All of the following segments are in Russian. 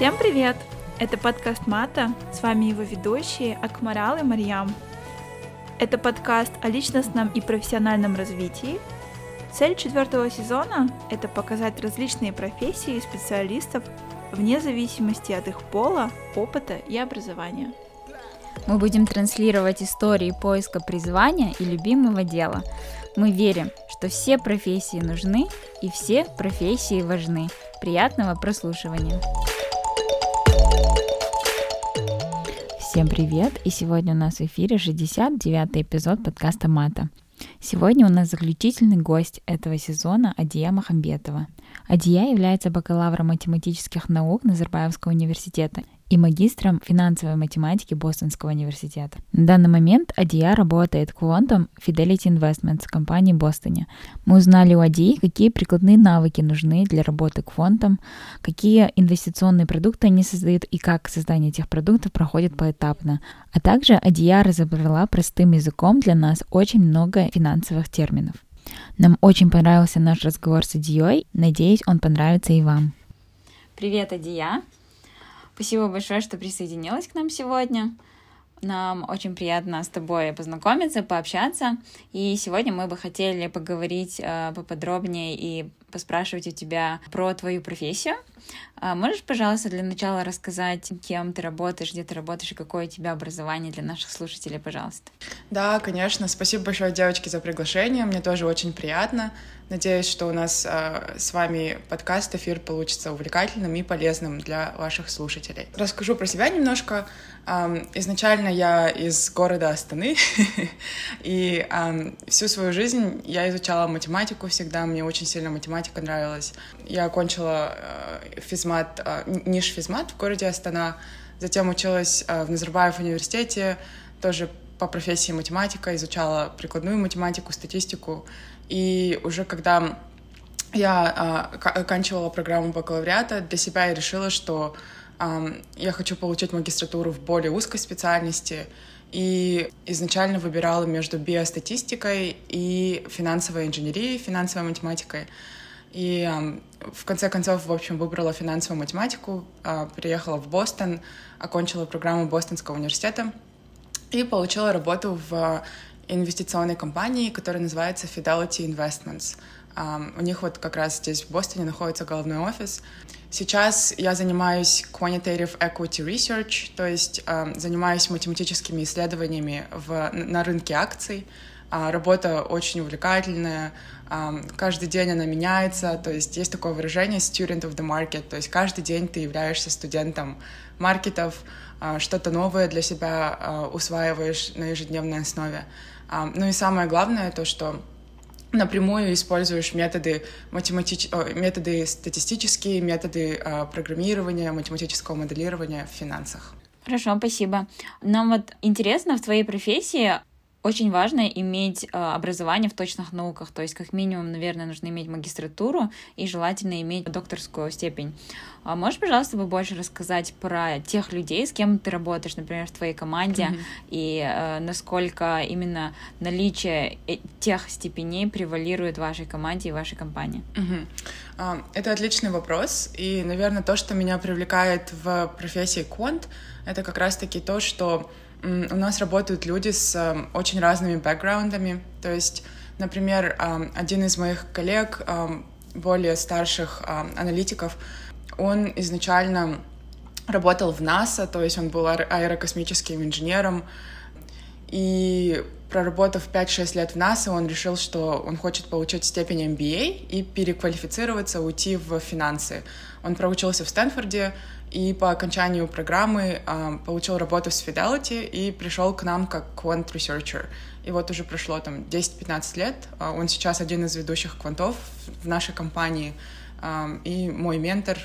Всем привет! Это подкаст Мата, с вами его ведущие Акмарал и Марьям. Это подкаст о личностном и профессиональном развитии. Цель четвертого сезона – это показать различные профессии специалистов вне зависимости от их пола, опыта и образования. Мы будем транслировать истории поиска призвания и любимого дела. Мы верим, что все профессии нужны и все профессии важны. Приятного прослушивания! Всем привет! И сегодня у нас в эфире 69-й эпизод подкаста «Мата». Сегодня у нас заключительный гость этого сезона Адия Махамбетова. Адия является бакалавром математических наук Назарбаевского университета и магистром финансовой математики Бостонского университета. На данный момент Адия работает квантом Fidelity Investments компании Бостоне. Мы узнали у Адии, какие прикладные навыки нужны для работы квантом, какие инвестиционные продукты они создают и как создание этих продуктов проходит поэтапно. А также Адия разобрала простым языком для нас очень много финансовых терминов. Нам очень понравился наш разговор с Адией. Надеюсь, он понравится и вам. Привет, Адия. Спасибо большое, что присоединилась к нам сегодня. Нам очень приятно с тобой познакомиться, пообщаться. И сегодня мы бы хотели поговорить э, поподробнее и поспрашивать у тебя про твою профессию. А можешь, пожалуйста, для начала рассказать, кем ты работаешь, где ты работаешь и какое у тебя образование для наших слушателей, пожалуйста? Да, конечно. Спасибо большое, девочки, за приглашение. Мне тоже очень приятно. Надеюсь, что у нас э, с вами подкаст, эфир получится увлекательным и полезным для ваших слушателей. Расскажу про себя немножко. Эм, изначально я из города Астаны, и эм, всю свою жизнь я изучала математику всегда. Мне очень сильно математика нравилась. Я окончила э, физмат, э, ниш физмат в городе Астана, затем училась э, в Назарбаев университете, тоже по профессии математика, изучала прикладную математику, статистику. И уже когда я э, оканчивала программу бакалавриата, для себя я решила, что я хочу получить магистратуру в более узкой специальности. И изначально выбирала между биостатистикой и финансовой инженерией, финансовой математикой. И в конце концов, в общем, выбрала финансовую математику, э, приехала в Бостон, окончила программу Бостонского университета и получила работу в инвестиционной компании, которая называется Fidelity Investments. У них вот как раз здесь в Бостоне находится головной офис. Сейчас я занимаюсь quantitative equity research, то есть um, занимаюсь математическими исследованиями в, на рынке акций. Uh, работа очень увлекательная, um, каждый день она меняется, то есть есть такое выражение student of the market, то есть каждый день ты являешься студентом маркетов, а, что-то новое для себя а, усваиваешь на ежедневной основе. А, ну и самое главное то, что напрямую используешь методы, математич... методы статистические, методы программирования, математического моделирования в финансах. Хорошо, спасибо. Нам вот интересно в твоей профессии очень важно иметь образование в точных науках, то есть как минимум, наверное, нужно иметь магистратуру и желательно иметь докторскую степень. А можешь, пожалуйста, побольше рассказать про тех людей, с кем ты работаешь, например, в твоей команде, mm-hmm. и э, насколько именно наличие э, тех степеней превалирует в вашей команде и вашей компании? Mm-hmm. Это отличный вопрос, и, наверное, то, что меня привлекает в профессии квант, это как раз-таки то, что у нас работают люди с э, очень разными бэкграундами, то есть Например, один из моих коллег, более старших аналитиков, он изначально работал в НАСА, то есть он был аэрокосмическим инженером, и проработав 5-6 лет в НАСА, он решил, что он хочет получить степень MBA и переквалифицироваться, уйти в финансы. Он проучился в Стэнфорде и по окончанию программы э, получил работу с Fidelity и пришел к нам как quant researcher. И вот уже прошло там 10-15 лет. Э, он сейчас один из ведущих квантов в нашей компании э, и мой ментор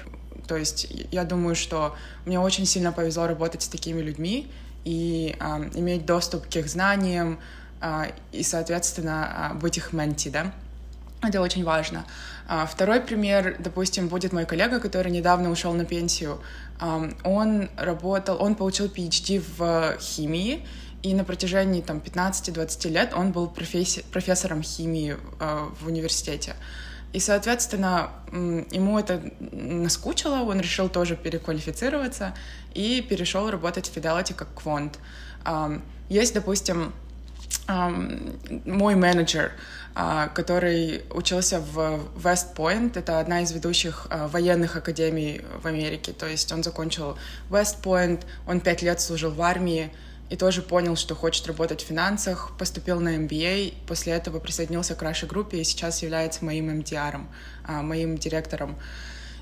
то есть я думаю, что мне очень сильно повезло работать с такими людьми и э, иметь доступ к их знаниям э, и, соответственно, быть их менти, да. Это очень важно. А, второй пример, допустим, будет мой коллега, который недавно ушел на пенсию. Он работал, он получил PhD в химии, и на протяжении там 15-20 лет он был професси- профессором химии в университете. И, соответственно, ему это наскучило, он решил тоже переквалифицироваться и перешел работать в Fidelity как квант. Есть, допустим, мой менеджер, а, который учился в West Point. Это одна из ведущих а, военных академий в Америке. То есть он закончил West Point, он пять лет служил в армии и тоже понял, что хочет работать в финансах, поступил на MBA, после этого присоединился к нашей группе и сейчас является моим MDR, а, моим директором.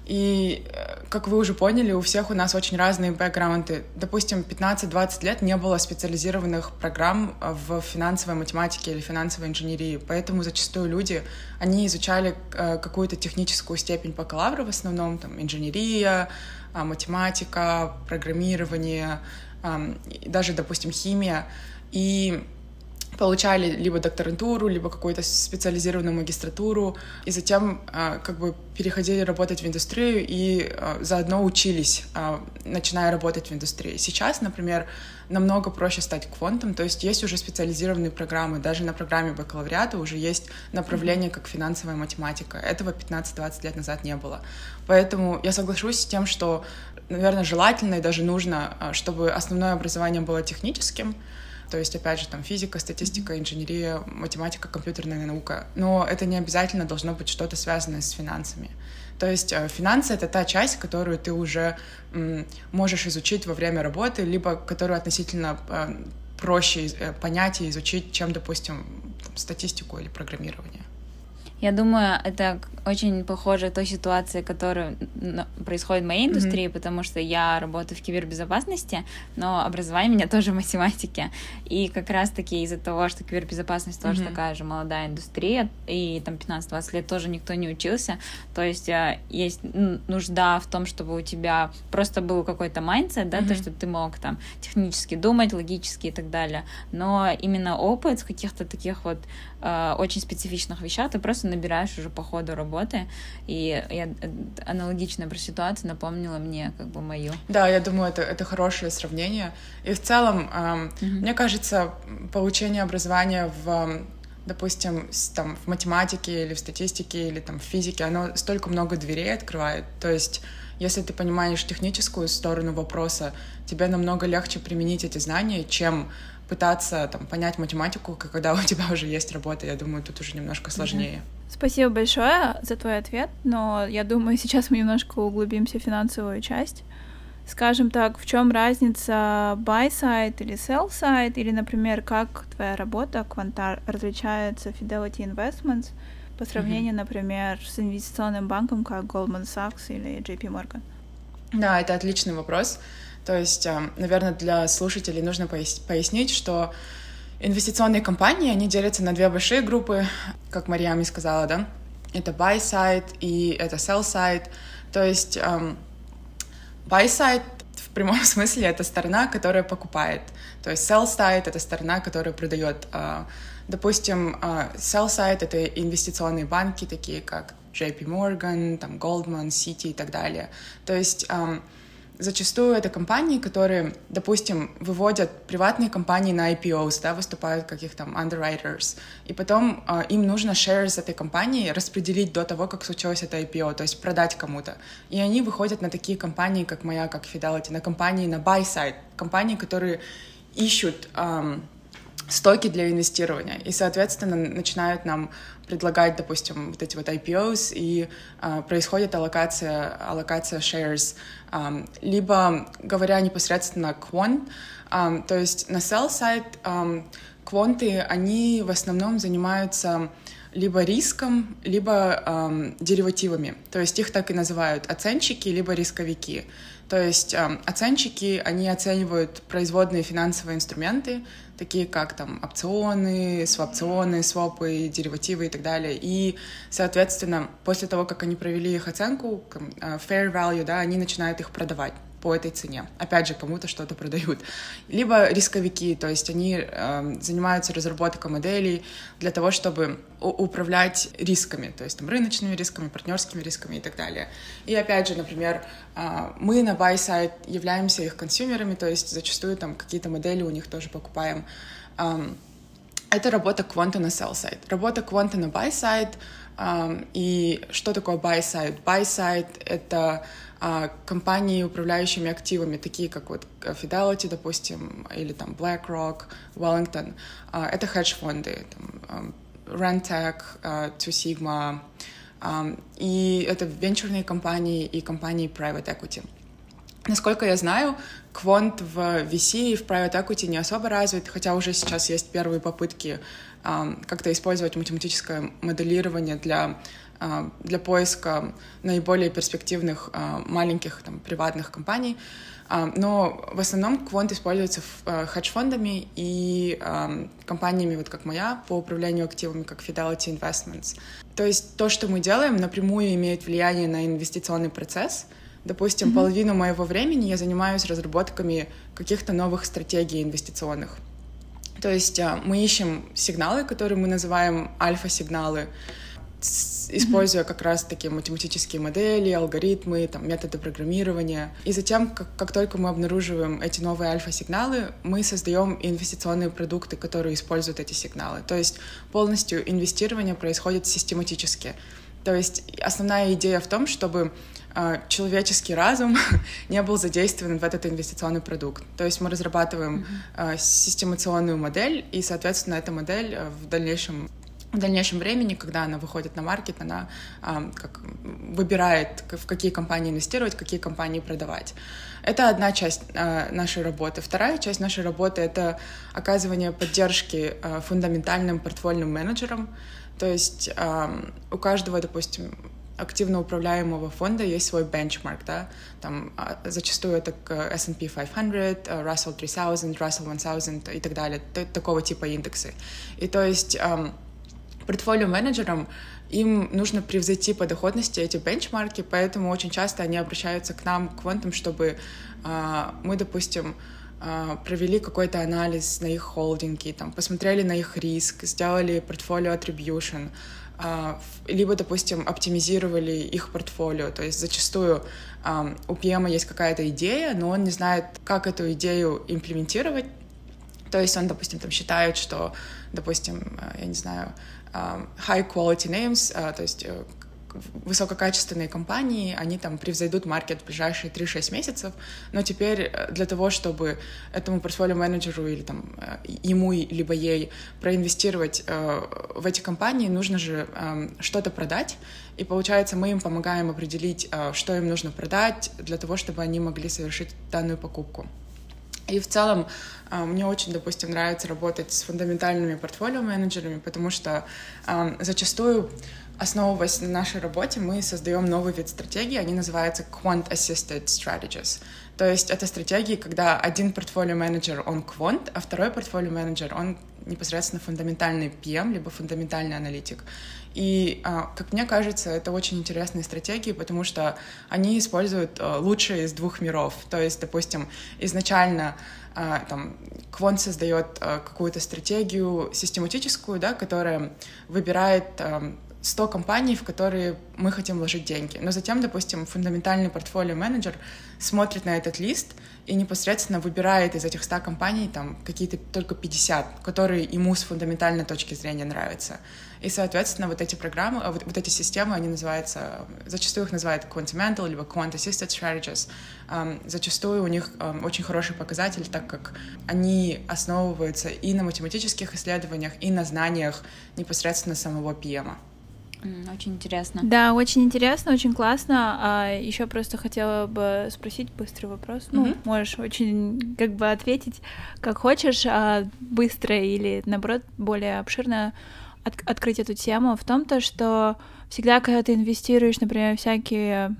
И, э, как вы уже поняли, у всех у нас очень разные бэкграунды. Допустим, 15-20 лет не было специализированных программ в финансовой математике или финансовой инженерии, поэтому зачастую люди, они изучали э, какую-то техническую степень бакалавра в основном, там, инженерия, а, математика, программирование, даже, допустим, химия. И получали либо докторантуру, либо какую-то специализированную магистратуру, и затем а, как бы переходили работать в индустрию и а, заодно учились, а, начиная работать в индустрии. Сейчас, например, намного проще стать квантом, то есть есть уже специализированные программы, даже на программе бакалавриата уже есть направление как финансовая математика. Этого 15-20 лет назад не было. Поэтому я соглашусь с тем, что, наверное, желательно и даже нужно, чтобы основное образование было техническим, то есть, опять же, там физика, статистика, инженерия, математика, компьютерная наука. Но это не обязательно должно быть что-то связанное с финансами. То есть э, финансы — это та часть, которую ты уже можешь изучить во время работы, либо которую относительно э, проще э, понять и изучить, чем, допустим, статистику или программирование. Я думаю, это очень похоже той ситуации, которая происходит в моей индустрии, mm-hmm. потому что я работаю в кибербезопасности, но образование у меня тоже в математике. И как раз-таки из-за того, что кибербезопасность mm-hmm. тоже такая же молодая индустрия, и там 15-20 лет тоже никто не учился, то есть э, есть нужда в том, чтобы у тебя просто был какой-то mindset, да, mm-hmm. то, что ты мог там технически думать, логически и так далее, но именно опыт в каких-то таких вот э, очень специфичных вещах ты просто набираешь уже по ходу работы, и я, э, аналогичная про ситуацию напомнила мне как бы мою. Да, я думаю, это, это хорошее сравнение. И в целом, эм, mm-hmm. мне кажется, получение образования в допустим, там, в математике или в статистике или там, в физике, оно столько много дверей открывает. То есть, если ты понимаешь техническую сторону вопроса, тебе намного легче применить эти знания, чем пытаться там, понять математику, когда у тебя уже есть работа. Я думаю, тут уже немножко сложнее. Спасибо большое за твой ответ, но я думаю, сейчас мы немножко углубимся в финансовую часть. Скажем так, в чем разница buy side или sell side, или, например, как твоя работа, Квантар, различается Fidelity Investments по сравнению, mm-hmm. например, с инвестиционным банком, как Goldman Sachs или JP Morgan? Да, это отличный вопрос. То есть, э, наверное, для слушателей нужно пояснить, что инвестиционные компании, они делятся на две большие группы, как Марьями сказала, да? Это buy side и это sell side. То есть эм, buy side в прямом смысле это сторона, которая покупает. То есть sell side — это сторона, которая продает. Э, допустим, э, sell side — это инвестиционные банки, такие как JP Morgan, там, Goldman, Citi и так далее. То есть эм, Зачастую это компании, которые, допустим, выводят приватные компании на IPOs, да, выступают как их там underwriters, и потом э, им нужно shares этой компании распределить до того, как случилось это IPO, то есть продать кому-то. И они выходят на такие компании, как моя, как Fidelity, на компании на buy side, компании, которые ищут эм, стоки для инвестирования, и, соответственно, начинают нам предлагать, допустим, вот эти вот IPOs, и э, происходит аллокация, аллокация shares, э, либо, говоря непосредственно quant, э, то есть на sell side э, квонты, они в основном занимаются либо риском, либо эм, деривативами. То есть их так и называют оценщики, либо рисковики. То есть э, оценщики, они оценивают производные финансовые инструменты, такие как там опционы, свопционы, свопы, деривативы и так далее. И, соответственно, после того, как они провели их оценку, э, fair value, да, они начинают их продавать по этой цене. Опять же, кому-то что-то продают. Либо рисковики, то есть они э, занимаются разработкой моделей для того, чтобы управлять рисками, то есть там рыночными рисками, партнерскими рисками и так далее. И опять же, например, э, мы на buy side являемся их консюмерами, то есть зачастую там какие-то модели у них тоже покупаем. Э, это работа кванта на sell side. Работа кванта на buy side. И что такое buy side? Buy side — это компании, управляющими активами, такие как вот Fidelity, допустим, или там BlackRock, Wellington. А, это хедж-фонды, там, Rentec, Two Sigma, и это венчурные компании и компании private equity. Насколько я знаю, квант в VC и в private equity не особо развит, хотя уже сейчас есть первые попытки как-то использовать математическое моделирование для для поиска наиболее перспективных маленьких там, приватных компаний. Но в основном квант используется хедж-фондами и компаниями, вот как моя, по управлению активами, как Fidelity Investments. То есть то, что мы делаем, напрямую имеет влияние на инвестиционный процесс — Допустим, mm-hmm. половину моего времени я занимаюсь разработками каких-то новых стратегий инвестиционных. То есть а, мы ищем сигналы, которые мы называем альфа-сигналы, используя как раз такие математические модели, алгоритмы, там, методы программирования. И затем, как, как только мы обнаруживаем эти новые альфа-сигналы, мы создаем инвестиционные продукты, которые используют эти сигналы. То есть полностью инвестирование происходит систематически. То есть основная идея в том, чтобы а, человеческий разум не был задействован в этот инвестиционный продукт. То есть мы разрабатываем mm-hmm. системационную модель, и, соответственно, эта модель э, в дальнейшем в дальнейшем времени, когда она выходит на маркет, она а, как, выбирает, в какие компании инвестировать, какие компании продавать. Это одна часть а, нашей работы. Вторая часть нашей работы — это оказывание поддержки а, фундаментальным портфольным менеджерам. То есть а, у каждого, допустим, активно управляемого фонда есть свой бенчмарк, да, там зачастую это S&P 500, Russell 3000, Russell 1000 и так далее, такого типа индексы. И то есть портфолио менеджерам им нужно превзойти по доходности эти бенчмарки, поэтому очень часто они обращаются к нам, к квантам, чтобы а, мы, допустим, а, провели какой-то анализ на их холдинги, там, посмотрели на их риск, сделали портфолио attribution, а, либо, допустим, оптимизировали их портфолио. То есть зачастую у PM есть какая-то идея, но он не знает, как эту идею имплементировать. То есть он, допустим, там считает, что, допустим, э, я не знаю, high quality names, э, то есть э, высококачественные компании, они там превзойдут маркет в ближайшие 3-6 месяцев, но теперь э, для того, чтобы этому портфолио-менеджеру или там э, ему либо ей проинвестировать э, в эти компании, нужно же э, что-то продать, и получается мы им помогаем определить, э, что им нужно продать для того, чтобы они могли совершить данную покупку. И в целом э, мне очень, допустим, нравится работать с фундаментальными портфолио-менеджерами, потому что зачастую Основываясь на нашей работе, мы создаем новый вид стратегии, они называются Quant Assisted Strategies. То есть это стратегии, когда один портфолио-менеджер, он квант, а второй портфолио-менеджер, он непосредственно фундаментальный PM, либо фундаментальный аналитик. И, а, как мне кажется, это очень интересные стратегии, потому что они используют а, лучшее из двух миров. То есть, допустим, изначально а, там, Квант создает какую-то стратегию систематическую, да, которая выбирает 100 компаний, в которые мы хотим вложить деньги. Но затем, допустим, фундаментальный портфолио-менеджер смотрит на этот лист и непосредственно выбирает из этих 100 компаний там какие-то только 50, которые ему с фундаментальной точки зрения нравятся. И, соответственно, вот эти программы, а, вот, вот эти системы, они называются, зачастую их называют Quantimental, либо Quant Assisted Strategies. Um, зачастую у них um, очень хороший показатель, так как они основываются и на математических исследованиях, и на знаниях непосредственно самого PM. Очень интересно. Да, очень интересно, очень классно. А еще просто хотела бы спросить быстрый вопрос. Ну, mm-hmm. можешь очень как бы ответить, как хочешь, а быстро или наоборот более обширно от- открыть эту тему. В том-то, что всегда, когда ты инвестируешь, например, всякие,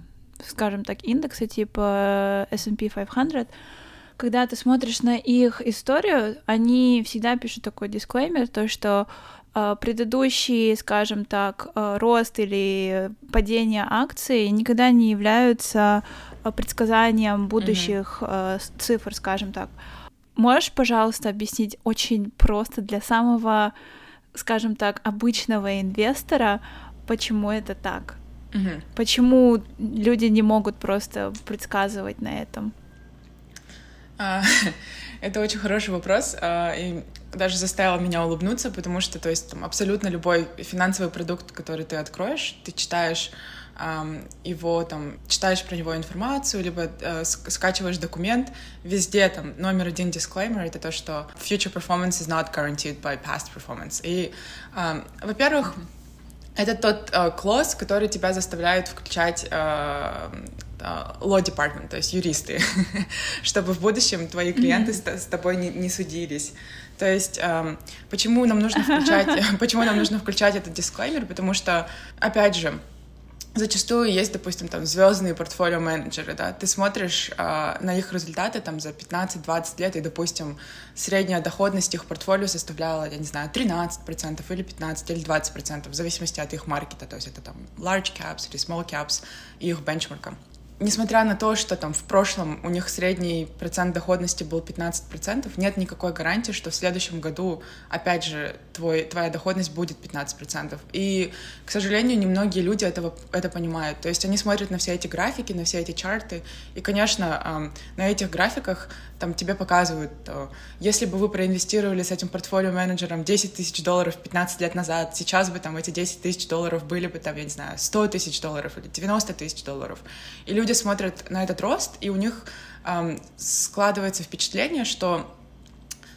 скажем так, индексы типа S&P 500, когда ты смотришь на их историю, они всегда пишут такой дисклеймер, то что а, предыдущий, скажем так, а, рост или падение акций никогда не являются а, предсказанием будущих mm-hmm. цифр, скажем так. Можешь, пожалуйста, объяснить очень просто для самого, скажем так, обычного инвестора, почему это так? Mm-hmm. Почему люди не могут просто предсказывать на этом? Это очень хороший вопрос. И даже заставило меня улыбнуться, потому что, то есть, там, абсолютно любой финансовый продукт, который ты откроешь, ты читаешь его там читаешь про него информацию, либо э, скачиваешь документ, везде там номер один дисклеймер это то, что future performance is not guaranteed by past performance. И, э, во-первых, это тот э, класс, который тебя заставляет включать э, э, law department, то есть юристы, чтобы в будущем твои клиенты mm-hmm. с, с тобой не, не судились. То есть э, почему нам нужно включать, почему нам нужно включать этот дисклеймер, потому что, опять же, зачастую есть, допустим, там звездные портфолио менеджеры, да, ты смотришь э, на их результаты там за 15-20 лет, и, допустим, средняя доходность их портфолио составляла, я не знаю, 13% или 15% или 20%, в зависимости от их маркета, то есть это там large caps или small caps и их бенчмарка несмотря на то, что там в прошлом у них средний процент доходности был 15%, нет никакой гарантии, что в следующем году, опять же, твой, твоя доходность будет 15%. И, к сожалению, немногие люди этого, это понимают. То есть они смотрят на все эти графики, на все эти чарты, и, конечно, на этих графиках там тебе показывают, если бы вы проинвестировали с этим портфолио-менеджером 10 тысяч долларов 15 лет назад, сейчас бы там эти 10 тысяч долларов были бы там, я не знаю, 100 тысяч долларов или 90 тысяч долларов. И люди смотрят на этот рост, и у них эм, складывается впечатление, что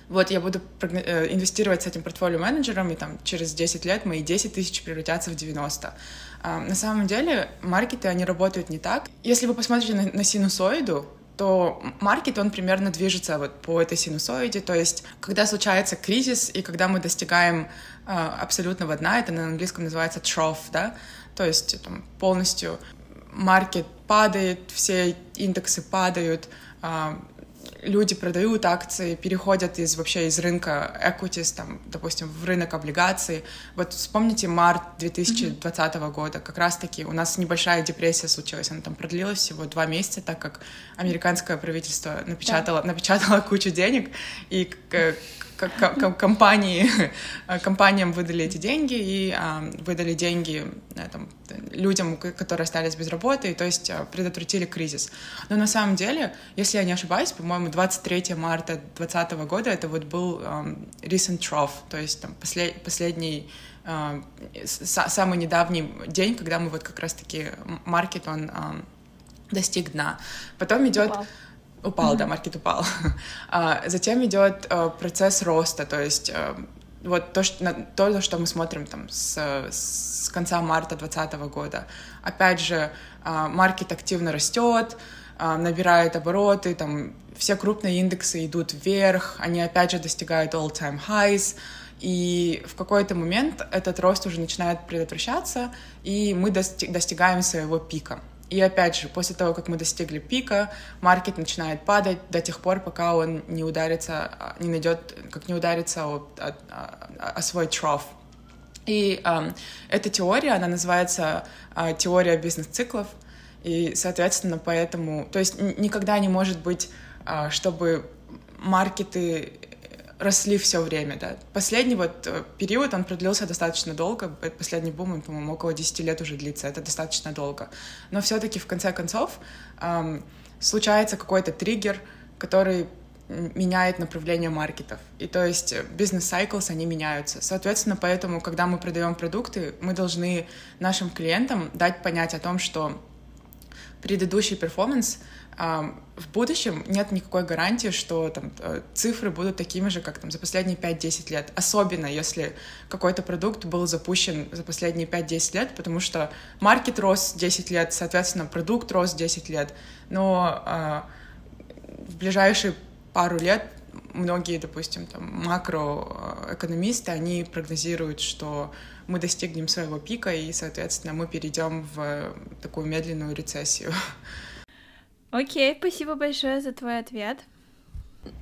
вот я буду э, инвестировать с этим портфолио-менеджером, и там через 10 лет мои 10 тысяч превратятся в 90. А, на самом деле маркеты, они работают не так. Если вы посмотрите на, на синусоиду, то маркет, он примерно движется вот по этой синусоиде, то есть когда случается кризис и когда мы достигаем э, абсолютного дна, это на английском называется trough, да, то есть там, полностью маркет падает, все индексы падают, э, люди продают акции, переходят из вообще из рынка equities, там, допустим, в рынок облигаций. Вот вспомните март 2020 mm-hmm. года, как раз-таки у нас небольшая депрессия случилась, она там продлилась всего два месяца, так как американское правительство напечатало, да. напечатало кучу денег, и компании, компаниям выдали эти деньги и а, выдали деньги э, там, людям, которые остались без работы, и, то есть а, предотвратили кризис. Но на самом деле, если я не ошибаюсь, по-моему, 23 марта 2020 года это вот был um, recent trough, то есть там послед, последний самый недавний день, когда мы вот как раз-таки маркет, он um, достиг дна. Потом идет... Упал Упал, mm-hmm. да, маркет упал. А, затем идет а, процесс роста, то есть а, вот то, что, то, что мы смотрим там с, с конца марта 2020 года. Опять же, а, маркет активно растет, а, набирает обороты, там все крупные индексы идут вверх, они опять же достигают all-time highs, и в какой-то момент этот рост уже начинает предотвращаться, и мы достигаем своего пика. И опять же, после того, как мы достигли пика, маркет начинает падать до тех пор, пока он не ударится, а, не найдет, как не ударится о, о, о свой троф. И э, эта теория, она называется э, теория бизнес-циклов, и, соответственно, поэтому, то есть никогда не может быть, э, чтобы маркеты росли все время, да. Последний вот э, период, он продлился достаточно долго, последний бум, он, по-моему, около 10 лет уже длится, это достаточно долго. Но все-таки, в конце концов, эм, случается какой-то триггер, который меняет направление маркетов. И то есть э, бизнес-сайклс, они меняются. Соответственно, поэтому, когда мы продаем продукты, мы должны нашим клиентам дать понять о том, что предыдущий перформанс — в будущем нет никакой гарантии, что там э, цифры будут такими же, как там за последние 5-10 лет. Особенно если какой-то продукт был запущен за последние 5-10 лет, потому что маркет рос 10 лет, соответственно, продукт рос 10 лет. Но э, в ближайшие пару лет многие, допустим, там, макроэкономисты, они прогнозируют, что мы достигнем своего пика, и, соответственно, мы перейдем в такую медленную рецессию. Окей, спасибо большое за твой ответ.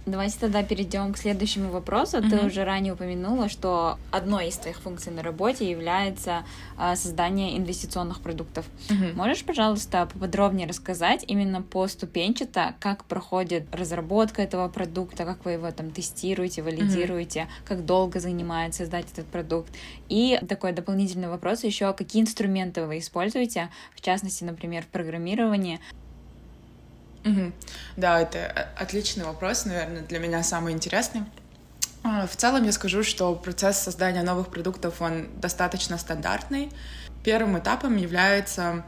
Давайте тогда перейдем к следующему вопросу. Mm-hmm. Ты уже ранее упомянула, что одной из твоих функций на работе является а, создание инвестиционных продуктов. Mm-hmm. Можешь, пожалуйста, поподробнее рассказать именно по ступенчато, как проходит разработка этого продукта, как вы его там тестируете, валидируете, mm-hmm. как долго занимает создать этот продукт. И такой дополнительный вопрос еще, какие инструменты вы используете, в частности, например, в программировании, Угу. Да, это отличный вопрос, наверное, для меня самый интересный. А, в целом я скажу, что процесс создания новых продуктов, он достаточно стандартный. Первым этапом является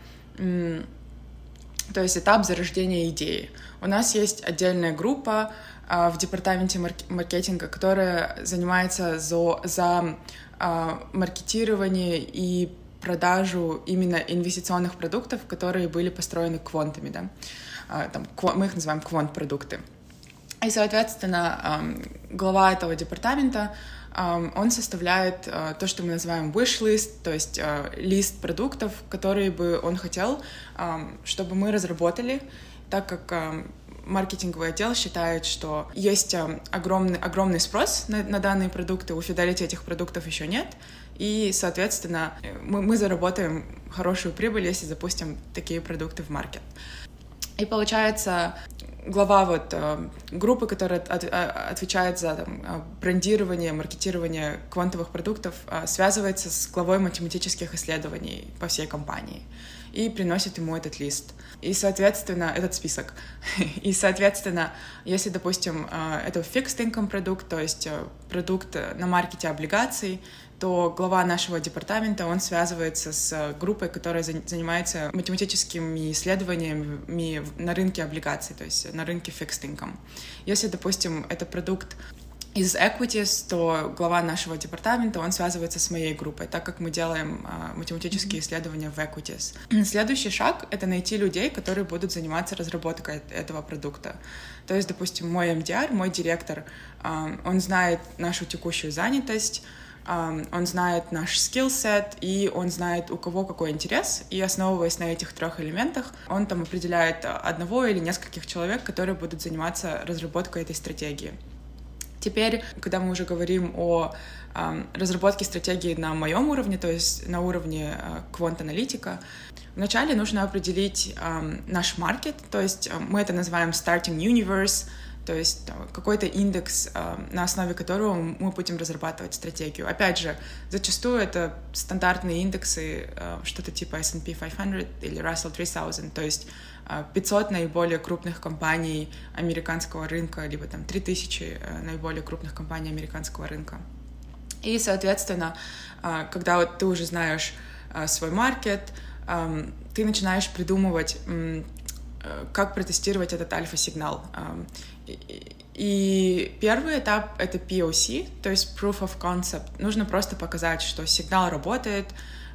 то есть этап зарождения идеи. У нас есть отдельная группа а, в департаменте маркетинга, которая занимается за, за а, маркетирование и продажу именно инвестиционных продуктов, которые были построены квантами, да. А, там, мы их называем квант-продукты. И, соответственно, глава этого департамента он составляет то, что мы называем wish list, то есть лист продуктов, которые бы он хотел, чтобы мы разработали, так как маркетинговый отдел считает, что есть огромный, огромный спрос на, на данные продукты, у Fidelity этих продуктов еще нет, и, соответственно, мы, мы заработаем хорошую прибыль, если запустим такие продукты в маркет. И получается, глава вот э, группы, которая от, а, отвечает за там, э, брендирование, маркетирование квантовых продуктов, э, связывается с главой математических исследований по всей компании и приносит ему этот лист. И, соответственно, этот список. И, соответственно, если, допустим, это fixed income продукт, то есть продукт на маркете облигаций, то глава нашего департамента, он связывается с группой, которая занимается математическими исследованиями на рынке облигаций, то есть на рынке fixed income. Если, допустим, это продукт из equities, то глава нашего департамента, он связывается с моей группой, так как мы делаем э, математические исследования в equities. Следующий шаг — это найти людей, которые будут заниматься разработкой этого продукта. То есть, допустим, мой MDR, мой директор, э, он знает нашу текущую занятость, он знает наш скилл-сет, и он знает, у кого какой интерес, и основываясь на этих трех элементах, он там определяет одного или нескольких человек, которые будут заниматься разработкой этой стратегии. Теперь, когда мы уже говорим о э, разработке стратегии на моем уровне, то есть на уровне э, квант-аналитика, вначале нужно определить э, наш маркет, то есть э, мы это называем starting universe, то есть какой-то индекс, а, на основе которого мы будем разрабатывать стратегию. Опять же, зачастую это стандартные индексы, а, что-то типа S&P 500 или Russell 3000, то есть 500 а, наиболее крупных компаний американского рынка, либо там 3000 наиболее крупных компаний американского рынка. И, соответственно, когда вот ты уже знаешь свой маркет, ты начинаешь придумывать как протестировать этот альфа-сигнал. И первый этап — это POC, то есть Proof of Concept. Нужно просто показать, что сигнал работает,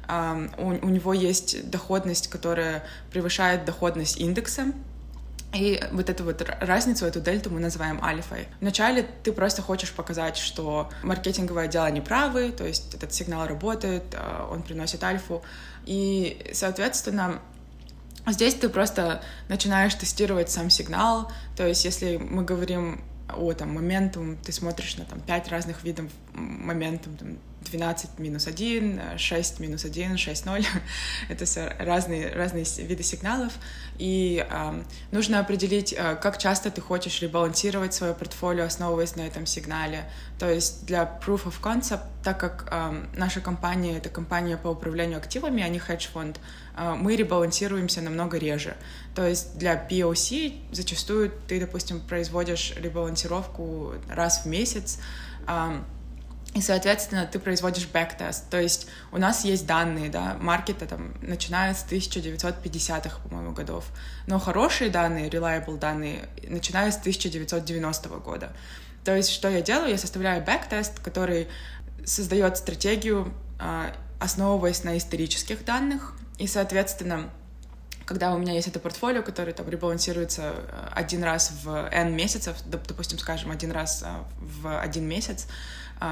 у, у него есть доходность, которая превышает доходность индекса, и вот эту вот разницу, эту дельту мы называем альфой. Вначале ты просто хочешь показать, что маркетинговое отдел не правы, то есть этот сигнал работает, а, он приносит альфу. И, соответственно, Здесь ты просто начинаешь тестировать сам сигнал, то есть если мы говорим о там моментум, ты смотришь на там пять разных видов моментум, там, 12 минус 1, 6 минус 1, 6 0. Это все разные, разные виды сигналов. И э, нужно определить, э, как часто ты хочешь ребалансировать свое портфолио, основываясь на этом сигнале. То есть для Proof of Concept, так как э, наша компания — это компания по управлению активами, а не хедж-фонд, э, мы ребалансируемся намного реже. То есть для POC зачастую ты, допустим, производишь ребалансировку раз в месяц, э, и, соответственно, ты производишь backtest. То есть у нас есть данные, да, market а там, начиная с 1950-х, по-моему, годов. Но хорошие данные, reliable данные, начиная с 1990 года. То есть что я делаю? Я составляю backtest, который создает стратегию, а, основываясь на исторических данных. И, соответственно, когда у меня есть это портфолио, которое там ребалансируется а, один раз в N месяцев, допустим, скажем, один раз а, в один месяц,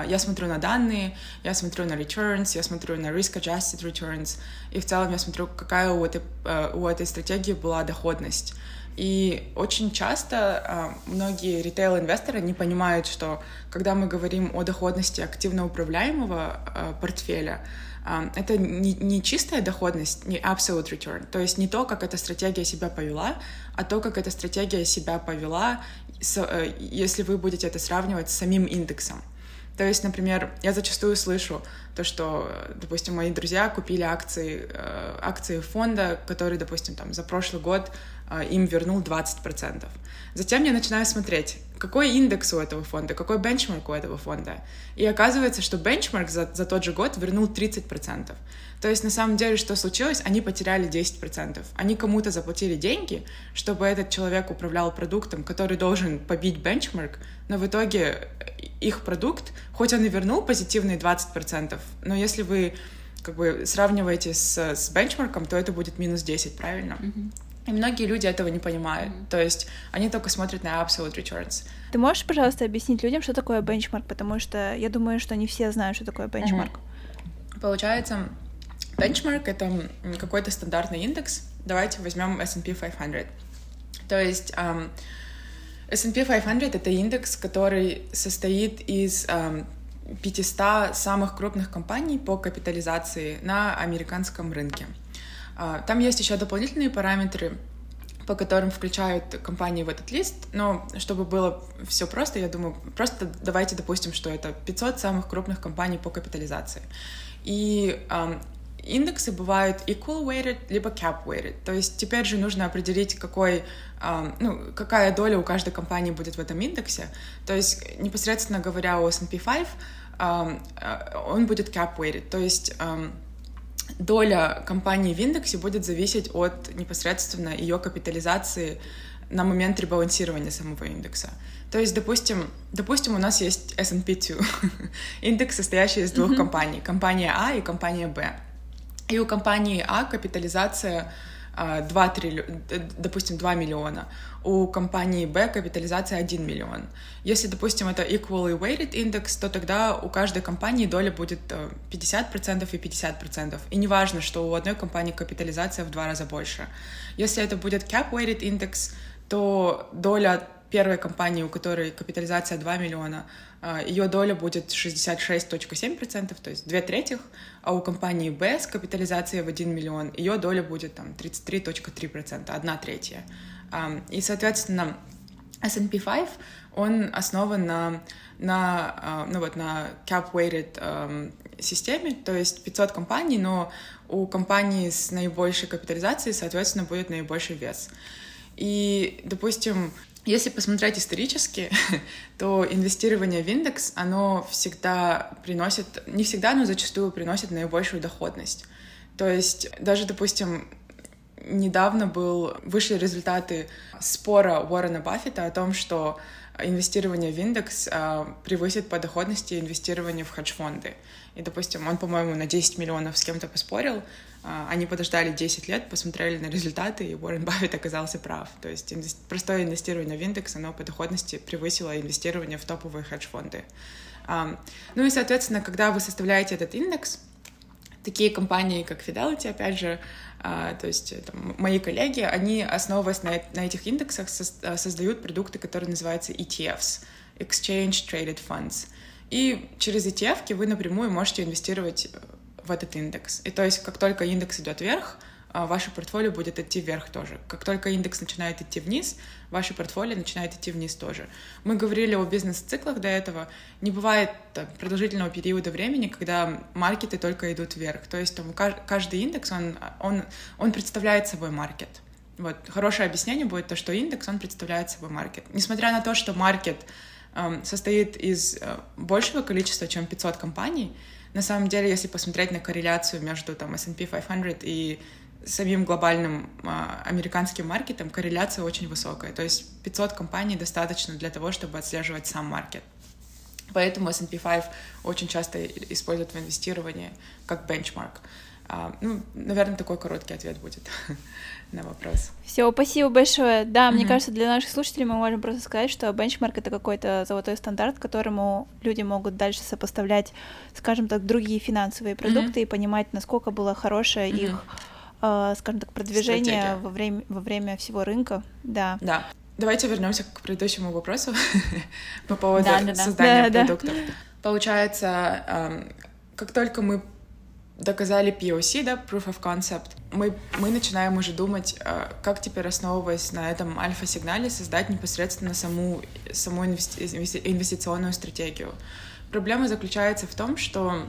я смотрю на данные, я смотрю на returns, я смотрю на risk-adjusted returns, и в целом я смотрю, какая у этой, э, у этой стратегии была доходность. И очень часто а, многие ритейл-инвесторы не понимают, что когда мы говорим о доходности активно управляемого а, портфеля, это не, не чистая доходность, не absolute return, то есть не то, как эта стратегия себя повела, а то, как эта стратегия себя повела, э, если вы будете это сравнивать с самим индексом. То есть, например, я зачастую слышу то, что, допустим, мои друзья купили акции, э, акции фонда, который, допустим, там, за прошлый год э, им вернул 20%. Затем я начинаю смотреть, какой индекс у этого фонда, какой бенчмарк у этого фонда. И оказывается, что бенчмарк за, за тот же год вернул 30%. То есть на самом деле что случилось? Они потеряли 10%. Они кому-то заплатили деньги, чтобы этот человек управлял продуктом, который должен побить бенчмарк, но в итоге их продукт, хоть он и вернул позитивные 20%, но если вы как бы сравниваете с, с бенчмарком, то это будет минус 10, правильно? Mm-hmm. И многие люди этого не понимают. Mm-hmm. То есть они только смотрят на absolute returns. Ты можешь, пожалуйста, объяснить людям, что такое бенчмарк? Потому что я думаю, что не все знают, что такое бенчмарк. Mm-hmm. Получается, бенчмарк — это какой-то стандартный индекс. Давайте возьмем S&P 500. То есть um, S&P 500 — это индекс, который состоит из um, 500 самых крупных компаний по капитализации на американском рынке. А, там есть еще дополнительные параметры, по которым включают компании в этот лист, но чтобы было все просто, я думаю, просто давайте допустим, что это 500 самых крупных компаний по капитализации. И um, индексы бывают equal weighted либо cap weighted. То есть теперь же нужно определить, какой, ну, какая доля у каждой компании будет в этом индексе. То есть непосредственно говоря о S&P 5, um, он будет cap weighted. То есть доля компании в индексе будет зависеть от непосредственно ее капитализации на момент ребалансирования самого индекса. То есть, допустим, допустим, у нас есть S&P 2, индекс, состоящий из двух mm-hmm. компаний, компания А и компания Б. И у компании А капитализация 2 трилли... допустим, 2 миллиона. У компании Б капитализация 1 миллион. Если, допустим, это equally weighted индекс, то тогда у каждой компании доля будет 50% и 50%. И не важно, что у одной компании капитализация в два раза больше. Если это будет cap weighted индекс, то доля первой компании, у которой капитализация 2 миллиона, а, ее доля будет 66.7%, то есть две трети, а у компании B с капитализацией в 1 миллион ее доля будет там 33.3%, одна третья. И, соответственно, S&P 5, он основан на, на, а, ну вот, на cap-weighted системе, то есть 500 компаний, но у компании с наибольшей капитализацией, соответственно, будет наибольший вес. И, допустим, если посмотреть исторически, то инвестирование в индекс, оно всегда приносит, не всегда, но зачастую приносит наибольшую доходность. То есть даже, допустим, недавно был, вышли результаты спора Уоррена Баффета о том, что инвестирование в индекс а, превысит по доходности инвестирование в хедж-фонды. И, допустим, он, по-моему, на 10 миллионов с кем-то поспорил, они подождали 10 лет, посмотрели на результаты, и Уоррен Баффет оказался прав. То есть простое инвестирование в индекс, оно по доходности превысило инвестирование в топовые хедж-фонды. Ну и, соответственно, когда вы составляете этот индекс, такие компании, как Fidelity, опять же, а, то есть там, мои коллеги, они, основываясь на, на этих индексах, со- создают продукты, которые называются ETFs, Exchange Traded Funds. И через ETF вы напрямую можете инвестировать в этот индекс. И то есть, как только индекс идет вверх, а, ваше портфолио будет идти вверх тоже. Как только индекс начинает идти вниз, ваше портфолио начинает идти вниз тоже. Мы говорили о бизнес-циклах до этого. Не бывает продолжительного периода времени, когда маркеты только идут вверх. То есть там, каждый индекс, он, он, он представляет собой маркет. Вот. Хорошее объяснение будет то, что индекс, он представляет собой маркет. Несмотря на то, что маркет эм, состоит из э, большего количества, чем 500 компаний, на самом деле, если посмотреть на корреляцию между там, S&P 500 и самим глобальным а, американским маркетом, корреляция очень высокая. То есть 500 компаний достаточно для того, чтобы отслеживать сам маркет. Поэтому S&P 5 очень часто используют в инвестировании как бенчмарк. А, ну, наверное, такой короткий ответ будет на вопрос. Все, спасибо большое. Да, mm-hmm. мне кажется, для наших слушателей мы можем просто сказать, что бенчмарк это какой-то золотой стандарт, к которому люди могут дальше сопоставлять, скажем так, другие финансовые продукты mm-hmm. и понимать, насколько было хорошее mm-hmm. их, э, скажем так, продвижение во время, во время всего рынка. Да. Да. Давайте вернемся к предыдущему вопросу по поводу да, да, создания да. продуктов. Да. Получается, как только мы доказали POC, да, Proof of Concept, мы, мы начинаем уже думать, э, как теперь, основываясь на этом альфа-сигнале, создать непосредственно саму, саму инвести, инвестиционную стратегию. Проблема заключается в том, что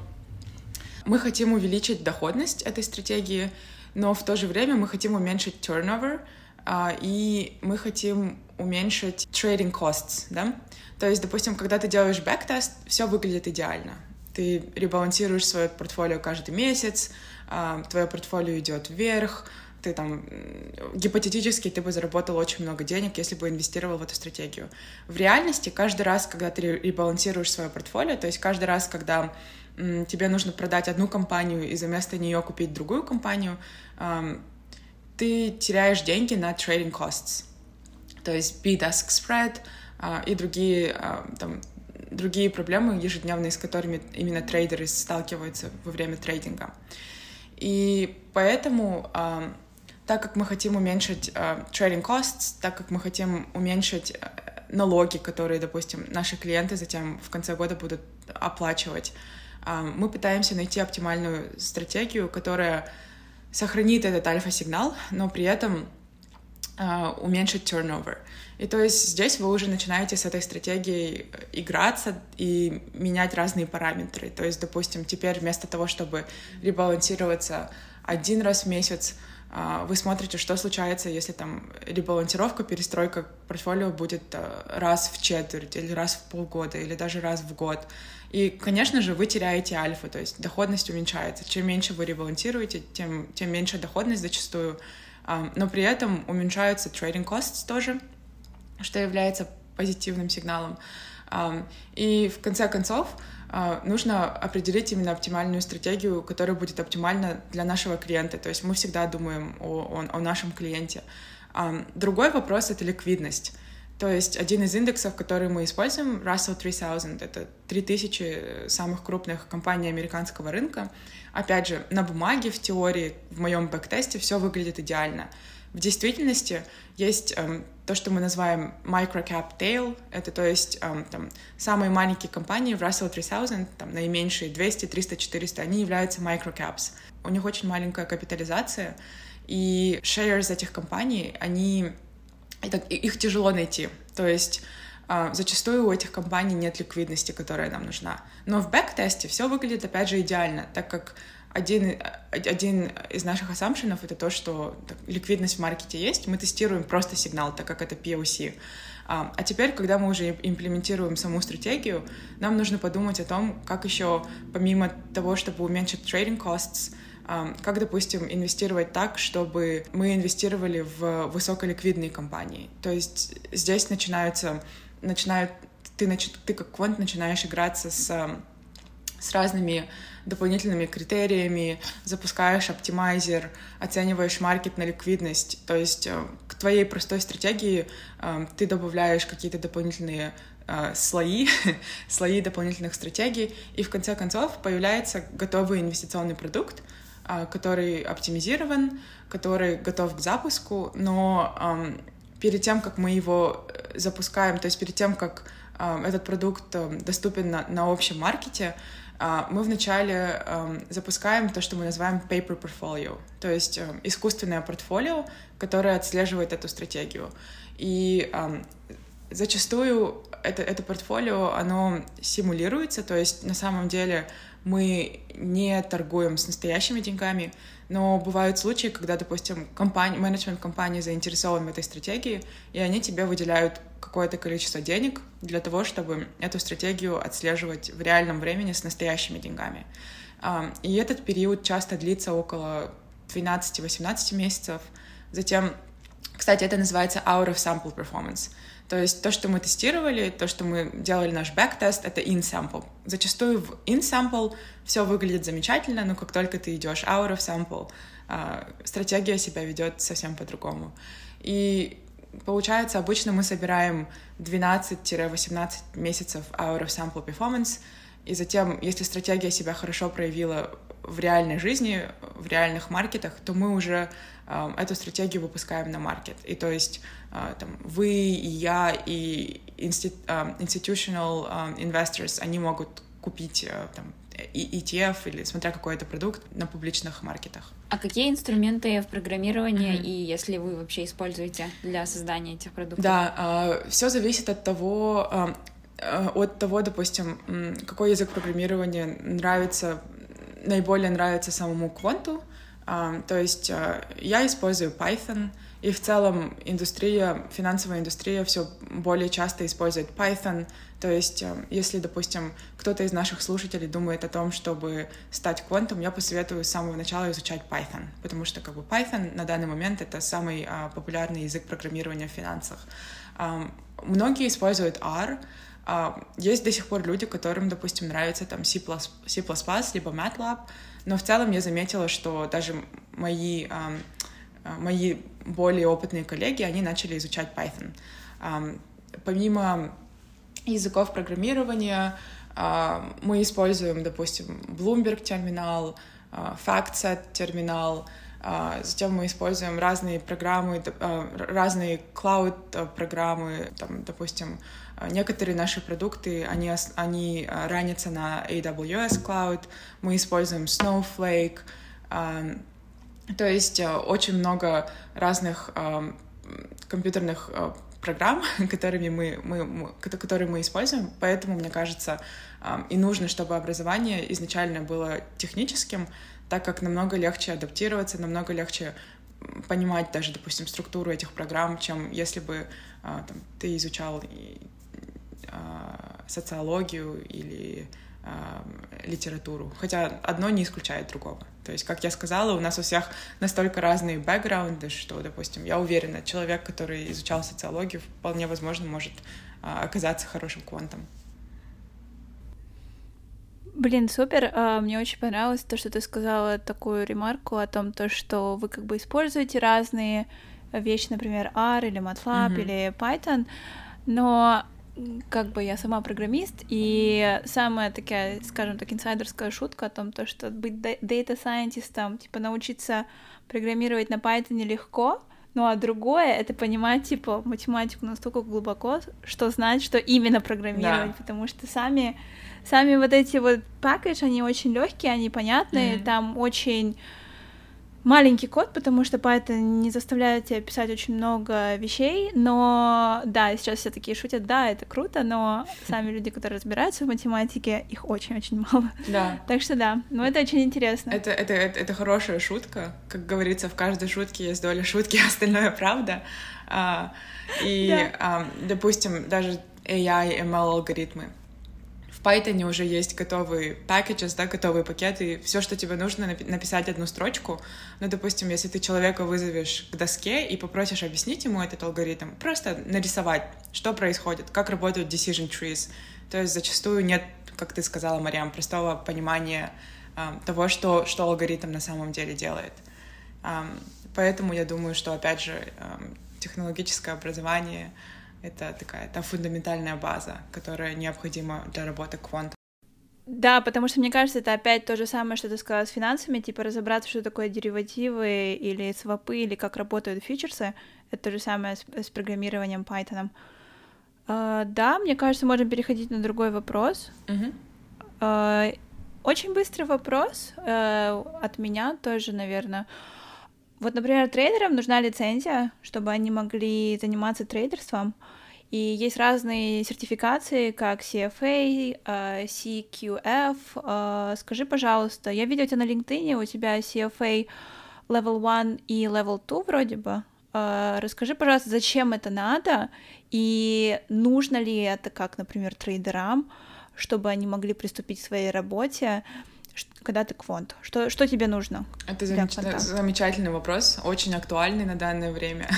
мы хотим увеличить доходность этой стратегии, но в то же время мы хотим уменьшить turnover, а, и мы хотим уменьшить trading costs, да? То есть, допустим, когда ты делаешь backtest, все выглядит идеально. Ты ребалансируешь свое портфолио каждый месяц, а, твое портфолио идет вверх, ты там гипотетически ты бы заработал очень много денег, если бы инвестировал в эту стратегию. В реальности каждый раз, когда ты ребалансируешь свое портфолио, то есть каждый раз, когда тебе нужно продать одну компанию и за нее купить другую компанию, ты теряешь деньги на trading costs. То есть bid-ask spread а, и другие, а, там, другие проблемы ежедневные, с которыми именно трейдеры сталкиваются во время трейдинга. И поэтому, а, так как мы хотим уменьшить trading costs, так как мы хотим уменьшить налоги, которые, допустим, наши клиенты затем в конце года будут оплачивать, мы пытаемся найти оптимальную стратегию, которая сохранит этот альфа-сигнал, но при этом уменьшить turnover. И то есть здесь вы уже начинаете с этой стратегией играться и менять разные параметры. То есть, допустим, теперь вместо того, чтобы ребалансироваться один раз в месяц, uh, вы смотрите, что случается, если там ребалансировка, перестройка портфолио будет uh, раз в четверть или раз в полгода или даже раз в год. И, конечно же, вы теряете альфа, то есть доходность уменьшается. Чем меньше вы ребалансируете, тем, тем меньше доходность зачастую. Но при этом уменьшаются trading costs тоже, что является позитивным сигналом. И в конце концов а, нужно определить именно оптимальную стратегию, которая будет оптимальна для нашего клиента. То есть мы всегда думаем о, о, о нашем клиенте. Другой вопрос — это ликвидность. То есть один из индексов, который мы используем, Russell 3000, это 3000 самых крупных компаний американского рынка. Опять же, на бумаге, в теории, в моем бэктесте все выглядит идеально. В действительности есть эм, то, что мы называем microcap tail, это то есть эм, там, самые маленькие компании в Russell 3000, там, наименьшие 200, 300, 400, они являются microcaps. У них очень маленькая капитализация, и shares этих компаний, они это, их тяжело найти. То есть Uh, зачастую у этих компаний нет ликвидности, которая нам нужна. Но в backtest е все выглядит, опять же, идеально, так как один, один из наших ассампшенов — это то, что так, ликвидность в market е есть, мы тестируем просто сигнал, так как это POC. Uh, а теперь, когда мы уже имплементируем саму стратегию, нам нужно подумать о том, как еще, помимо того, чтобы уменьшить trading costs, как, допустим, инвестировать так, чтобы мы инвестировали в высоколиквидные компании. То есть здесь начинаются, начинают, ты, нач, ты как квант начинаешь играться с, с разными дополнительными критериями, запускаешь оптимайзер, оцениваешь маркет на ликвидность. То есть э, к твоей простой стратегии э, ты добавляешь какие-то дополнительные э, слои, слои дополнительных стратегий, и в конце концов появляется готовый инвестиционный продукт, который оптимизирован, который готов к запуску, но перед тем, как мы его запускаем, то есть перед тем, как этот продукт доступен на, на общем маркете, мы вначале запускаем то, что мы называем paper portfolio, то есть искусственное портфолио, которое отслеживает эту стратегию. И зачастую это, это портфолио, оно симулируется, то есть на самом деле мы не торгуем с настоящими деньгами, но бывают случаи, когда, допустим, компания, менеджмент компании заинтересован в этой стратегии, и они тебе выделяют какое-то количество денег для того, чтобы эту стратегию отслеживать в реальном времени с настоящими деньгами. И этот период часто длится около 12-18 месяцев. Затем, кстати, это называется out of sample performance — то есть то, что мы тестировали, то, что мы делали наш backtest, это in-sample. Зачастую в in-sample все выглядит замечательно, но как только ты идешь out of sample, стратегия себя ведет совсем по-другому. И получается, обычно мы собираем 12-18 месяцев out of sample performance, и затем, если стратегия себя хорошо проявила в реальной жизни, в реальных маркетах, то мы уже эту стратегию выпускаем на маркет. И то есть э, там, вы и я, и э, institutional э, investors, они могут купить там, ETF или смотря какой это продукт на публичных маркетах. А какие инструменты в программировании mm-hmm. и если вы вообще используете для создания этих продуктов? Да, все зависит от того, от того, допустим, какой язык программирования нравится наиболее нравится самому кванту, То есть я использую Python, и в целом индустрия, финансовая индустрия все более часто использует Python. То есть, если, допустим, кто-то из наших слушателей думает о том, чтобы стать квантом, я посоветую с самого начала изучать Python, потому что как бы Python на данный момент это самый а, популярный язык программирования в финансах. А, многие используют R, а, есть до сих пор люди, которым, допустим, нравится там C++, C++ либо MATLAB, но в целом я заметила, что даже мои, а, мои более опытные коллеги, они начали изучать Python. Помимо языков программирования мы используем, допустим, Bloomberg терминал, FactSet терминал, затем мы используем разные программы, разные cloud-программы, там, допустим, некоторые наши продукты, они, они ранятся на AWS Cloud, мы используем Snowflake, то есть э, очень много разных компьютерных программ, которыми мы, мы, мы, которые мы используем, поэтому, мне кажется, и нужно, чтобы образование изначально было техническим, так как намного легче адаптироваться, намного легче понимать даже, допустим, структуру этих программ, чем если бы там, ты изучал социологию или литературу. Хотя одно не исключает другого. То есть, как я сказала, у нас у всех настолько разные бэкграунды, что, допустим, я уверена, человек, который изучал социологию, вполне возможно может а, оказаться хорошим квантом. Блин, супер. А, мне очень понравилось то, что ты сказала такую ремарку о том, то, что вы как бы используете разные вещи, например, R или MATLAB mm-hmm. или Python, но как бы я сама программист, и самая такая, скажем так, инсайдерская шутка о том, то, что быть дата-сайентистом, типа научиться программировать на Python легко, ну а другое — это понимать, типа, математику настолько глубоко, что знать, что именно программировать, да. потому что сами, сами вот эти вот пакетж, они очень легкие, они понятные, mm-hmm. там очень маленький код, потому что Python не заставляет тебя писать очень много вещей, но да, сейчас все такие шутят, да, это круто, но сами люди, которые разбираются в математике, их очень-очень мало. Да. Так что да, но это очень интересно. Это, это, это, это хорошая шутка, как говорится, в каждой шутке есть доля шутки, а остальное правда. А, и, да. а, допустим, даже AI, ML алгоритмы, в Python уже есть готовые packages, да, готовые пакеты, все, что тебе нужно, написать одну строчку. Ну, допустим, если ты человека вызовешь к доске и попросишь объяснить ему этот алгоритм, просто нарисовать, что происходит, как работают decision trees. То есть зачастую нет, как ты сказала, Мариам, простого понимания э, того, что, что алгоритм на самом деле делает. Э, поэтому я думаю, что, опять же, э, технологическое образование — это такая та фундаментальная база, которая необходима для работы кванта. Да, потому что мне кажется, это опять то же самое, что ты сказала с финансами, типа разобраться, что такое деривативы или свопы, или как работают фьючерсы, это то же самое с, с программированием Python. Uh, да, мне кажется, можем переходить на другой вопрос. Uh-huh. Uh, очень быстрый вопрос uh, от меня тоже, наверное. Вот, например, трейдерам нужна лицензия, чтобы они могли заниматься трейдерством. И есть разные сертификации, как CFA, CQF. Э, скажи, пожалуйста, я видела тебя на LinkedIn, у тебя CFA Level 1 и Level 2 вроде бы. Э, расскажи, пожалуйста, зачем это надо и нужно ли это, как, например, трейдерам, чтобы они могли приступить к своей работе когда ты квант? Что, что тебе нужно? Это замеч... замечательный вопрос, очень актуальный на данное время.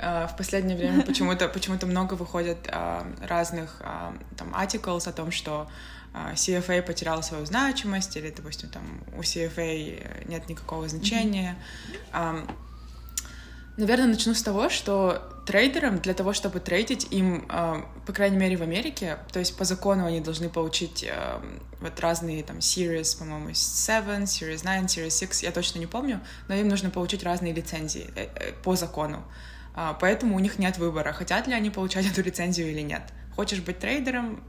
А, в последнее время почему-то почему много выходит а, разных а, там articles о том, что CFA потерял свою значимость, или, допустим, там у CFA нет никакого значения. Mm-hmm. Наверное, начну с того, что трейдерам для того, чтобы трейдить, им, э, по крайней мере, в Америке, то есть по закону они должны получить э, вот разные там Series, по-моему, 7, Series 9, Series 6, я точно не помню, но им нужно получить разные лицензии э, по закону. А, поэтому у них нет выбора, хотят ли они получать эту лицензию или нет. Хочешь быть трейдером,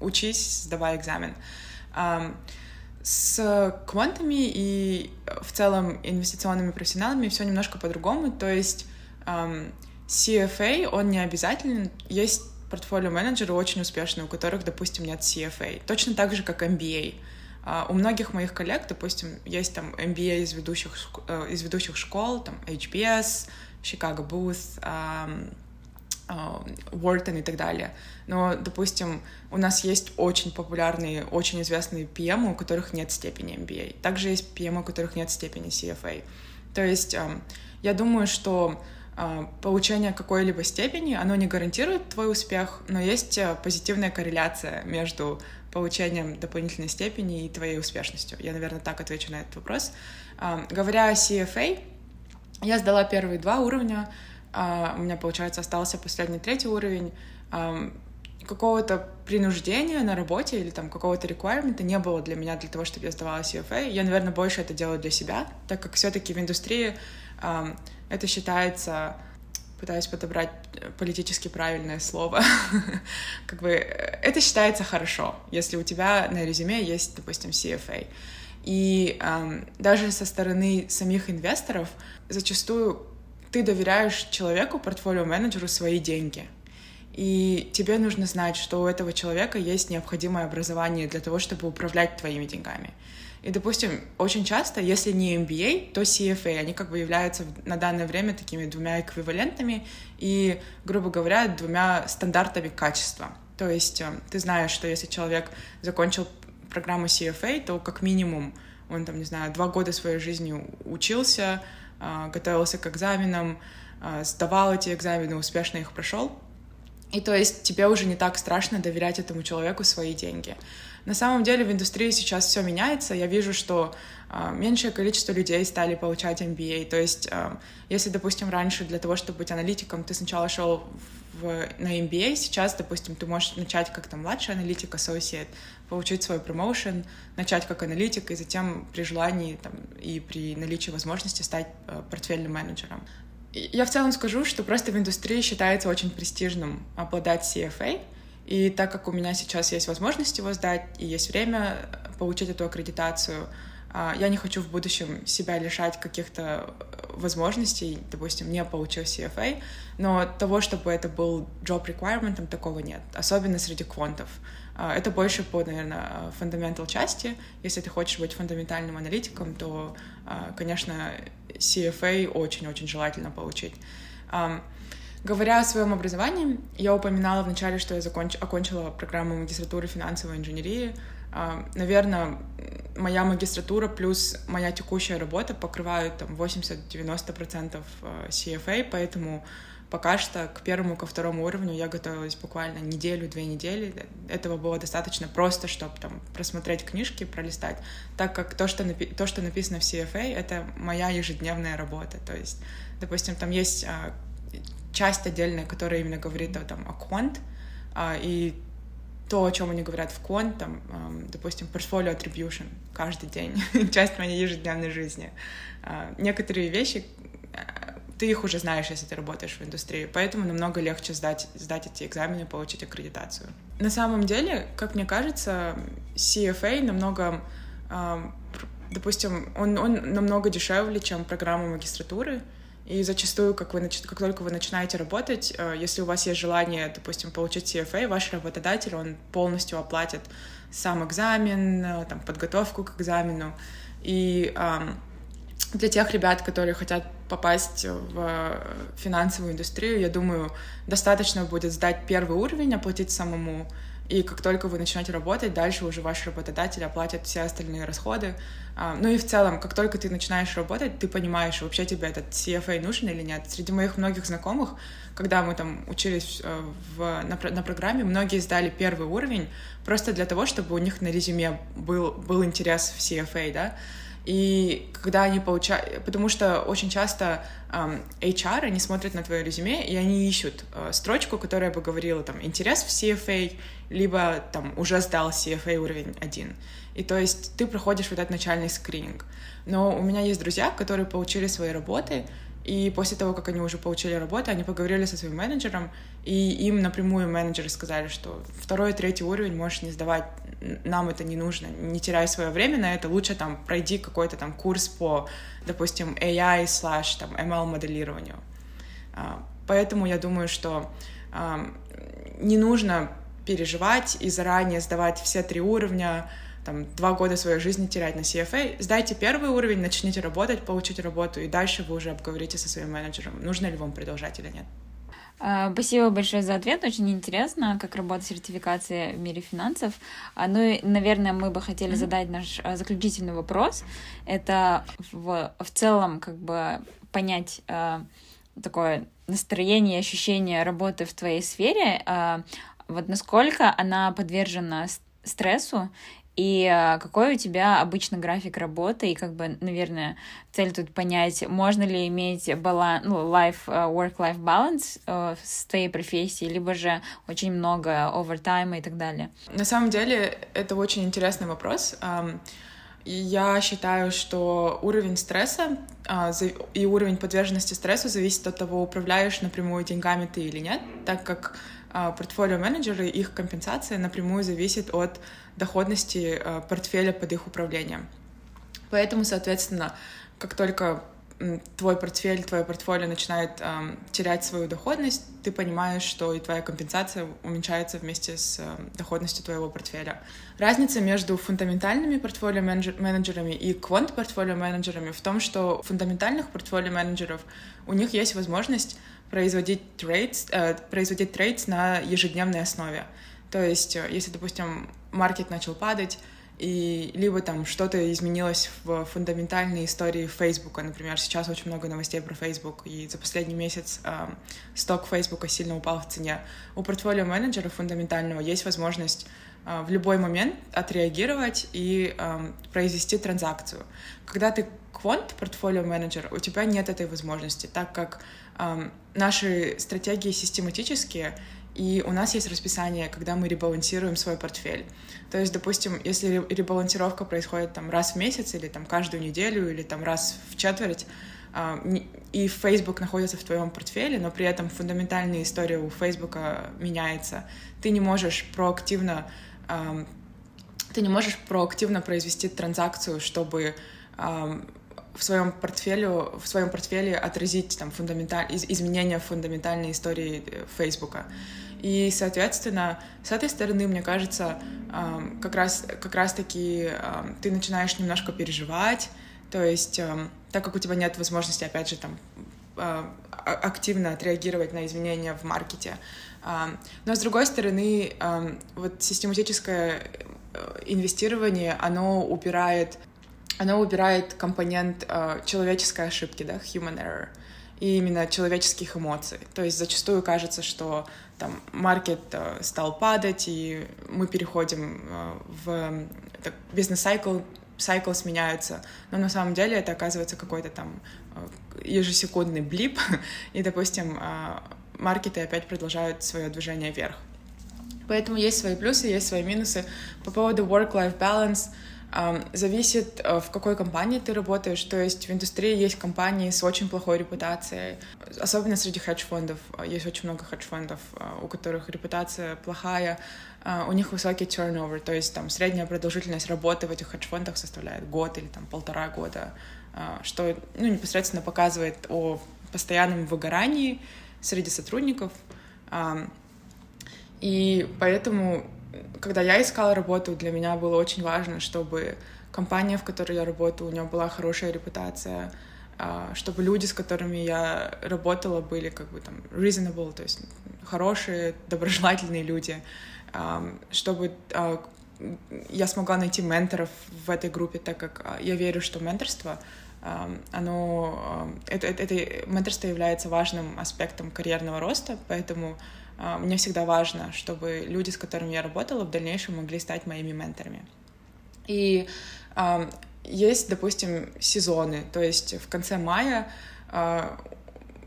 учись, сдавай экзамен. С квантами и в целом инвестиционными профессионалами все немножко по-другому. То есть um, CFA, он не обязателен. Есть портфолио менеджеры очень успешные, у которых, допустим, нет CFA. Точно так же, как MBA. у многих моих коллег, допустим, есть там MBA из ведущих, э, из ведущих школ, там HBS, Chicago Booth, Уортон и так далее. Но, допустим, у нас есть очень популярные, очень известные PM, у которых нет степени MBA. Также есть PM, у которых нет степени CFA. То есть я думаю, что а, получение какой-либо степени, оно не гарантирует твой успех, но есть э, позитивная корреляция между получением дополнительной степени и твоей успешностью. Я, наверное, так отвечу на этот вопрос. Говоря о CFA, я сдала первые два уровня, а, у меня, получается, остался последний третий уровень. Какого-то принуждения на работе или там какого-то реквайрмента не было для меня для того, чтобы я сдавала CFA. Я, наверное, больше это делаю для себя, так как все-таки в индустрии это считается пытаюсь подобрать политически правильное слово. как бы это считается хорошо, если у тебя на резюме есть, допустим, CFA. И эм, даже со стороны самих инвесторов зачастую ты доверяешь человеку, портфолио-менеджеру, свои деньги. И тебе нужно знать, что у этого человека есть необходимое образование для того, чтобы управлять твоими деньгами. И, допустим, очень часто, если не MBA, то CFA, они как бы являются на данное время такими двумя эквивалентами и, грубо говоря, двумя стандартами качества. То есть э, ты знаешь, что если человек закончил программу CFA, то как минимум он там, не знаю, два года своей жизни учился, готовился к экзаменам, э, сдавал эти экзамены, успешно их прошел. И то есть тебе уже не так страшно доверять этому человеку свои деньги. На самом деле в индустрии сейчас все меняется. Я вижу, что э, меньшее количество людей стали получать MBA. То есть, э, если, допустим, раньше для того, чтобы быть аналитиком, ты сначала шел в, на MBA, сейчас, допустим, ты можешь начать как то младший аналитик, associate, получить свой промоушен, начать как аналитик, и затем при желании там, и при наличии возможности стать э, портфельным менеджером. Я в целом скажу, что просто в индустрии считается очень престижным обладать CFA — и так как у меня сейчас есть возможность его сдать и есть время получить эту аккредитацию, я не хочу в будущем себя лишать каких-то возможностей, допустим, не получив CFA, но того, чтобы это был job requirement, такого нет, особенно среди квантов. А, это больше по, наверное, фундаментал части. Если ты хочешь быть фундаментальным аналитиком, то, а, конечно, CFA очень-очень желательно получить. Говоря о своем образовании, я упоминала вначале, что я законч... окончила программу магистратуры финансовой инженерии. А, Наверное, моя магистратура плюс моя текущая работа покрывают там 80-90% а, CFA, поэтому пока что к первому, ко второму уровню я готовилась буквально неделю-две недели. Этого было достаточно просто, чтобы там просмотреть книжки, пролистать, так как то, что, напи- то, что написано в CFA, это моя ежедневная работа. То есть, допустим, там есть а, часть отдельная, которая именно говорит о, там, о quant, а, и то, о чем они говорят в quant, там, допустим, portfolio attribution каждый день, часть моей ежедневной жизни. А, некоторые вещи, э, ты их уже знаешь, если ты работаешь в индустрии, поэтому намного легче сдать, сдать эти экзамены, получить аккредитацию. На самом деле, как мне кажется, CFA намного, допустим, он, он намного дешевле, чем программа магистратуры, и зачастую, как, вы, как только вы начинаете работать, э, если у вас есть желание, допустим, получить CFA, ваш работодатель, он полностью оплатит сам экзамен, э, там, подготовку к экзамену. И для тех ребят, которые хотят попасть в финансовую индустрию, я думаю, достаточно будет сдать первый уровень, оплатить самому и как только вы начнете работать, дальше уже ваш работодатель оплатит все остальные расходы. А, ну и в целом, как только ты начинаешь работать, ты понимаешь, вообще тебе этот CFA нужен или нет. Среди моих многих знакомых, когда мы там учились э, в, на, на программе, многие сдали первый уровень просто для того, чтобы у них на резюме был, был интерес в CFA, да. И когда они получают... Потому что очень часто um, HR, они смотрят на твое резюме, и они ищут uh, строчку, которая бы говорила там интерес в CFA, либо там уже сдал CFA уровень 1. И то есть ты проходишь вот этот начальный скрининг. Но у меня есть друзья, которые получили свои работы, и после того, как они уже получили работу, они поговорили со своим менеджером, и им напрямую менеджеры сказали, что второй, третий уровень можешь не сдавать, нам это не нужно, не теряй свое время на это, лучше там пройди какой-то там курс по, допустим, AI slash там ML моделированию. А, поэтому я думаю, что не нужно переживать и заранее сдавать все три уровня, там два года своей жизни терять на CFA. Сдайте первый уровень, начните работать, получите работу, и дальше вы уже обговорите со своим менеджером, нужно ли вам продолжать или нет. А, спасибо большое за ответ. Очень интересно, как работает сертификация в мире финансов. А, ну и, наверное, мы бы хотели задать наш а, заключительный вопрос. Это в, в целом как бы понять такое настроение, ощущение работы в твоей сфере. Вот насколько она подвержена стрессу и а, какой у тебя обычно график работы, и как бы, наверное, цель тут понять, можно ли иметь баланс, ну, life, а, work-life balance uh, с твоей профессией, либо же очень много овертайма и так далее. На самом деле, это очень интересный вопрос. Я считаю, что уровень стресса и уровень подверженности стрессу зависит от того, управляешь напрямую деньгами ты или нет, так как портфолио менеджеры, их компенсация напрямую зависит от доходности э, портфеля под их управлением. Поэтому, соответственно, как только твой портфель, твое портфолио начинает э, терять свою доходность, ты понимаешь, что и твоя компенсация уменьшается вместе с э, доходностью твоего портфеля. Разница между фундаментальными портфолио менеджерами и quant-портфолио менеджерами в том, что фундаментальных портфолио менеджеров у них есть возможность производить trades, э, производить trades на ежедневной основе. То есть, э, если, допустим, market начал падать, и либо там что-то изменилось в фундаментальной истории Фейсбука. Например, сейчас очень много новостей про Facebook, и за последний месяц э, сток Фейсбука сильно упал в цене. У портфолио менеджера фундаментального есть возможность э, в любой момент отреагировать и э, произвести транзакцию. Когда ты квант портфолио менеджер, у тебя нет этой возможности, так как э, наши стратегии систематические, и у нас есть расписание, когда мы ребалансируем свой портфель. То есть, допустим, если ребалансировка происходит там раз в месяц или там каждую неделю или там раз в четверть, а, и Facebook находится в твоем портфеле, но при этом фундаментальная история у Facebook меняется, ты не можешь проактивно ты не можешь проактивно произвести транзакцию, чтобы в своем портфеле, в своем портфеле отразить там фундаменталь... изменения в фундаментальной истории Фейсбука. И, соответственно, с этой стороны, мне кажется, как раз, как раз-таки ты начинаешь немножко переживать, то есть, так как у тебя нет возможности, опять же, там, а, активно отреагировать на изменения в маркете. Но, с другой стороны, вот систематическое э, инвестирование, оно убирает оно убирает компонент э, человеческой ошибки, да, human error, и именно человеческих эмоций. То есть зачастую кажется, что там маркет э, стал падать, и мы переходим э, в бизнес-сайкл, сайкл сменяется, но на самом деле это оказывается какой-то там э, ежесекундный блип, и, допустим, маркеты опять продолжают свое движение вверх. Поэтому есть свои плюсы, есть свои минусы. По поводу work-life balance — Зависит, э, в какой компании ты работаешь. То есть в индустрии есть компании с очень плохой репутацией. Особенно среди хедж-фондов. Есть очень много хедж-фондов, э, у которых репутация плохая. Э, у них высокий turnover, то есть там средняя продолжительность работы в этих хедж-фондах составляет год или там полтора года, что ну, непосредственно показывает о постоянном выгорании среди сотрудников. И поэтому когда я искала работу, для меня было очень важно, чтобы компания, в которой я работаю, у нее была хорошая репутация, а, чтобы люди, с которыми я работала, были как бы там reasonable, то есть хорошие, доброжелательные люди, чтобы а, я смогла найти менторов в этой группе, так как а, я верю, что менторство оно, это, это, это менторство является важным аспектом карьерного роста, поэтому а, мне всегда важно, чтобы люди, с которыми я работала, в дальнейшем могли стать моими менторами. И э, есть, допустим, сезоны, то есть в конце мая э,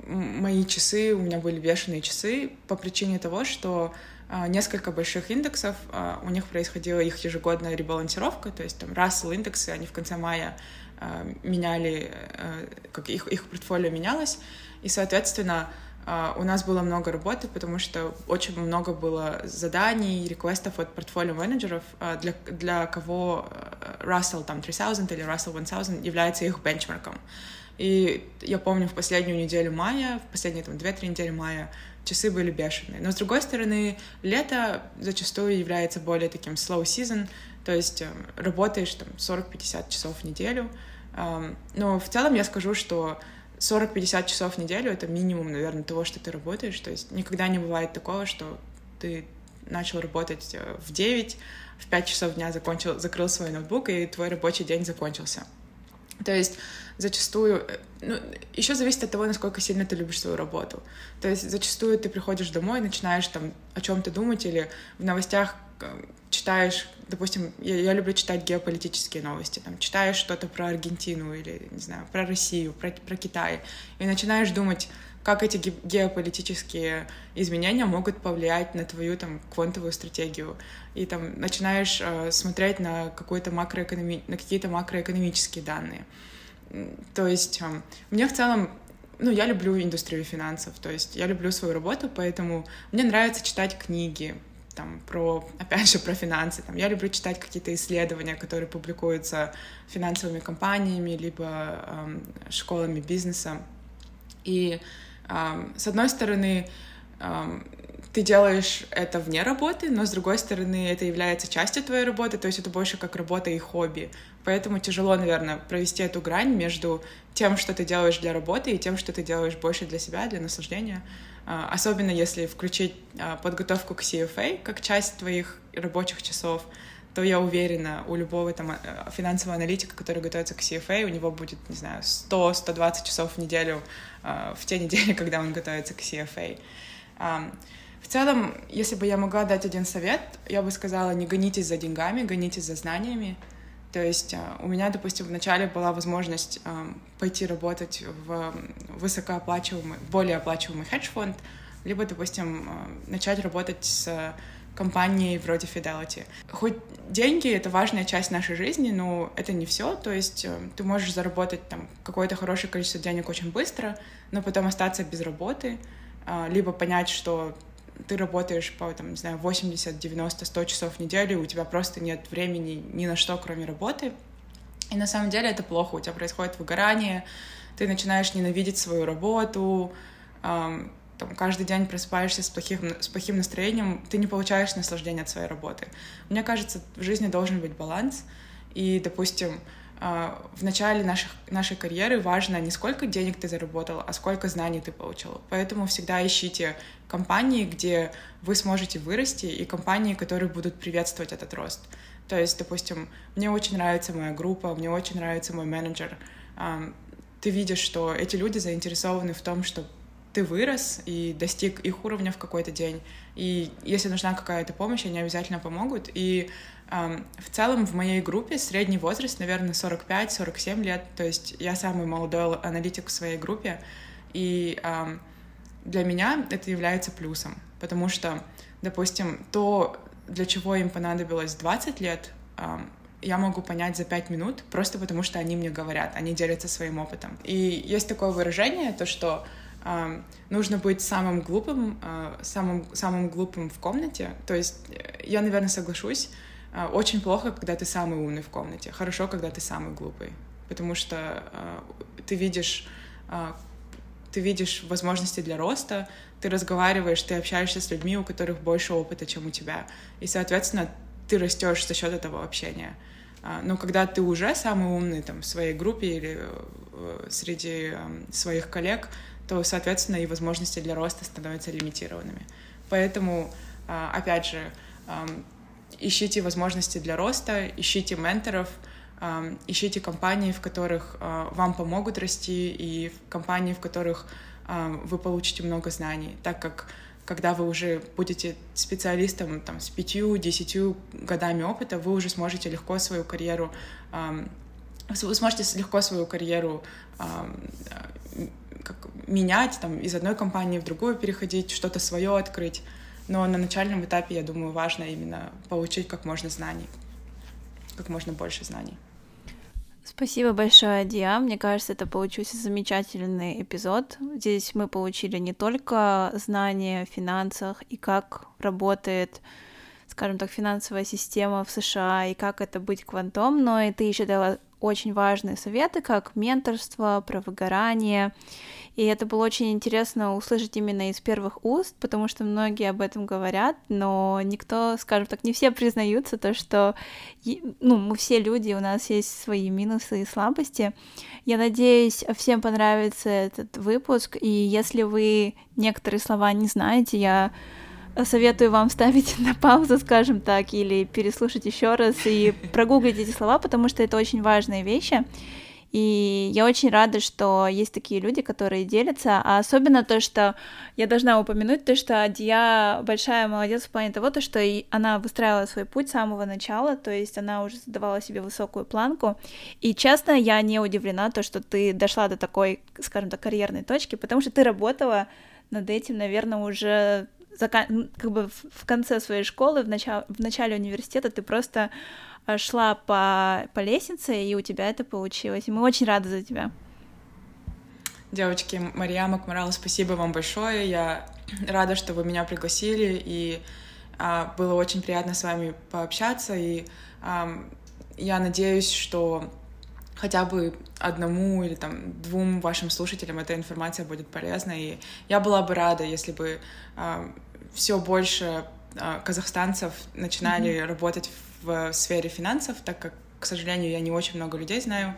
мои часы, у меня были бешеные часы по причине того, что э, несколько больших индексов, э, у них происходила их ежегодная ребалансировка, то есть там Russell индексы, они в конце мая э, меняли, э, как их, их портфолио менялось, и, соответственно, а, у нас было много работы, потому что очень много было заданий, реквестов от портфолио менеджеров, а, для, для кого э, Russell там 3000 или Russell 1000 является их бенчмарком. И я помню, в последнюю неделю мая, в последние там 2-3 недели мая часы были бешеные. Но, с другой стороны, лето зачастую является более таким slow season, То есть э, работаешь там 40-50 часов в неделю. Но в целом я скажу, что 40-50 часов в неделю — это минимум, наверное, того, что ты работаешь. То есть никогда не бывает такого, что ты начал работать э, в 9, в 5 часов дня закончил, закрыл свой ноутбук, и твой рабочий день закончился. То есть зачастую, э, ну, еще зависит от того, насколько сильно ты любишь свою работу. То есть зачастую ты приходишь домой, начинаешь там о чем-то думать или в новостях читаешь, допустим, я, я люблю читать геополитические новости, там, читаешь что-то про Аргентину или, не знаю, про Россию, про, про Китай, и начинаешь думать, как эти геополитические изменения могут повлиять на твою там квантовую стратегию, и там начинаешь э, смотреть на макроэкономи... на какие-то макроэкономические данные. То есть э, мне в целом ну, я люблю индустрию финансов, то есть я люблю свою работу, поэтому мне нравится читать книги, там, про, опять же, про финансы. Там, я люблю читать какие-то исследования, которые публикуются финансовыми компаниями, либо эм, школами бизнеса. И, эм, с одной стороны, эм, ты делаешь это вне работы, но с другой стороны, это является частью твоей работы, то есть это больше как работа и хобби. Поэтому тяжело, наверное, провести эту грань между тем, что ты делаешь для работы, и тем, что ты делаешь больше для себя, для наслаждения. А, особенно если включить а, подготовку к CFA как часть твоих рабочих часов, то я уверена, у любого там а, финансового аналитика, который готовится к CFA, у него будет, не знаю, 100-120 часов в неделю в те недели, когда он готовится к CFA. В целом, если бы я могла дать один совет, я бы сказала, не гонитесь за деньгами, гонитесь за знаниями. То есть у меня, допустим, вначале была возможность пойти работать в высокооплачиваемый, более оплачиваемый хедж-фонд, либо, допустим, э, начать работать с компанией вроде Fidelity. Хоть деньги — это важная часть нашей жизни, но это не все. То есть э, ты можешь заработать там какое-то хорошее количество денег очень быстро, но потом остаться без работы, либо понять, что ты работаешь по, там, не знаю, 80, 90, 100 часов в неделю, и у тебя просто нет времени ни на что, кроме работы — и на самом деле это плохо, у тебя происходит выгорание, ты начинаешь ненавидеть свою работу, эм, там, каждый день просыпаешься с плохим, с плохим настроением, ты не получаешь наслаждения от своей работы. Мне кажется, в жизни должен быть баланс, и, допустим, э, в начале наших, нашей карьеры важно не сколько денег ты заработал, а сколько знаний ты получил. Поэтому всегда ищите компании, где вы сможете вырасти, и компании, которые будут приветствовать этот рост. То есть, допустим, мне очень нравится моя группа, мне очень нравится мой менеджер. Ты видишь, что эти люди заинтересованы в том, что ты вырос и достиг их уровня в какой-то день. И если нужна какая-то помощь, они обязательно помогут. И в целом в моей группе средний возраст, наверное, 45-47 лет. То есть я самый молодой аналитик в своей группе. И для меня это является плюсом, потому что, допустим, то, для чего им понадобилось 20 лет, я могу понять за 5 минут, просто потому что они мне говорят, они делятся своим опытом. И есть такое выражение, то что нужно быть самым глупым, э, самым, самым глупым в комнате. То есть э, я, наверное, соглашусь, э, очень плохо, когда ты самый умный в комнате, хорошо, когда ты самый глупый, потому что э, ты видишь ты видишь возможности для роста, ты разговариваешь, ты общаешься с людьми, у которых больше опыта, чем у тебя. И, соответственно, ты растешь за счет этого общения. А, но когда ты уже самый умный там, в своей группе или э, среди своих коллег, то, соответственно, и возможности для роста становятся лимитированными. Поэтому, а, опять же, ищите возможности для роста, ищите менторов, ищите компании, в которых а, вам помогут расти, и компании, в которых вы получите много знаний, так как когда вы уже будете специалистом там, с пятью-десятью годами опыта, вы уже сможете легко свою карьеру вы сможете легко свою карьеру как, менять, там, из одной компании в другую переходить, что-то свое открыть. Но на начальном этапе, я думаю, важно именно получить как можно знаний, как можно больше знаний. Спасибо большое, Диа. Мне кажется, это получился замечательный эпизод. Здесь мы получили не только знания в финансах и как работает, скажем так, финансовая система в США и как это быть квантом, но и ты еще дала очень важные советы, как менторство, про выгорание. И это было очень интересно услышать именно из первых уст, потому что многие об этом говорят, но никто, скажем так, не все признаются то, что ну, мы все люди, у нас есть свои минусы и слабости. Я надеюсь, всем понравится этот выпуск, и если вы некоторые слова не знаете, я советую вам ставить на паузу, скажем так, или переслушать еще раз и прогуглить эти слова, потому что это очень важные вещи. И я очень рада, что есть такие люди, которые делятся, а особенно то, что я должна упомянуть, то, что Адия большая молодец в плане того, то, что она выстраивала свой путь с самого начала, то есть она уже задавала себе высокую планку, и честно, я не удивлена, то, что ты дошла до такой, скажем так, карьерной точки, потому что ты работала над этим, наверное, уже как бы в конце своей школы, в, начале, в начале университета ты просто шла по, по лестнице, и у тебя это получилось. Мы очень рады за тебя. Девочки, Мария Макмарала, спасибо вам большое. Я рада, что вы меня пригласили, и а, было очень приятно с вами пообщаться. И а, я надеюсь, что хотя бы одному или там двум вашим слушателям эта информация будет полезна. И я была бы рада, если бы а, все больше а, казахстанцев начинали mm-hmm. работать в сфере финансов, так как, к сожалению, я не очень много людей знаю,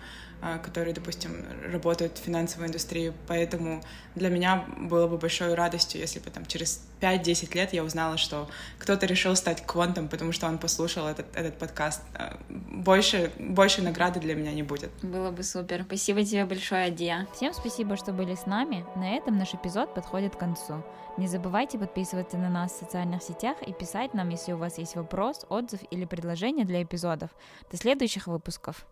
которые, допустим, работают в финансовой индустрии. Поэтому для меня было бы большой радостью, если бы там через 5-10 лет я узнала, что кто-то решил стать квантом, потому что он послушал этот, этот подкаст. А, больше, больше награды для меня не будет. Было бы супер. Спасибо тебе большое, Адия. Всем спасибо, что были с нами. На этом наш эпизод подходит к концу. Не забывайте подписываться на нас в социальных сетях и писать нам, если у вас есть вопрос, отзыв или предложение для эпизодов. До следующих выпусков.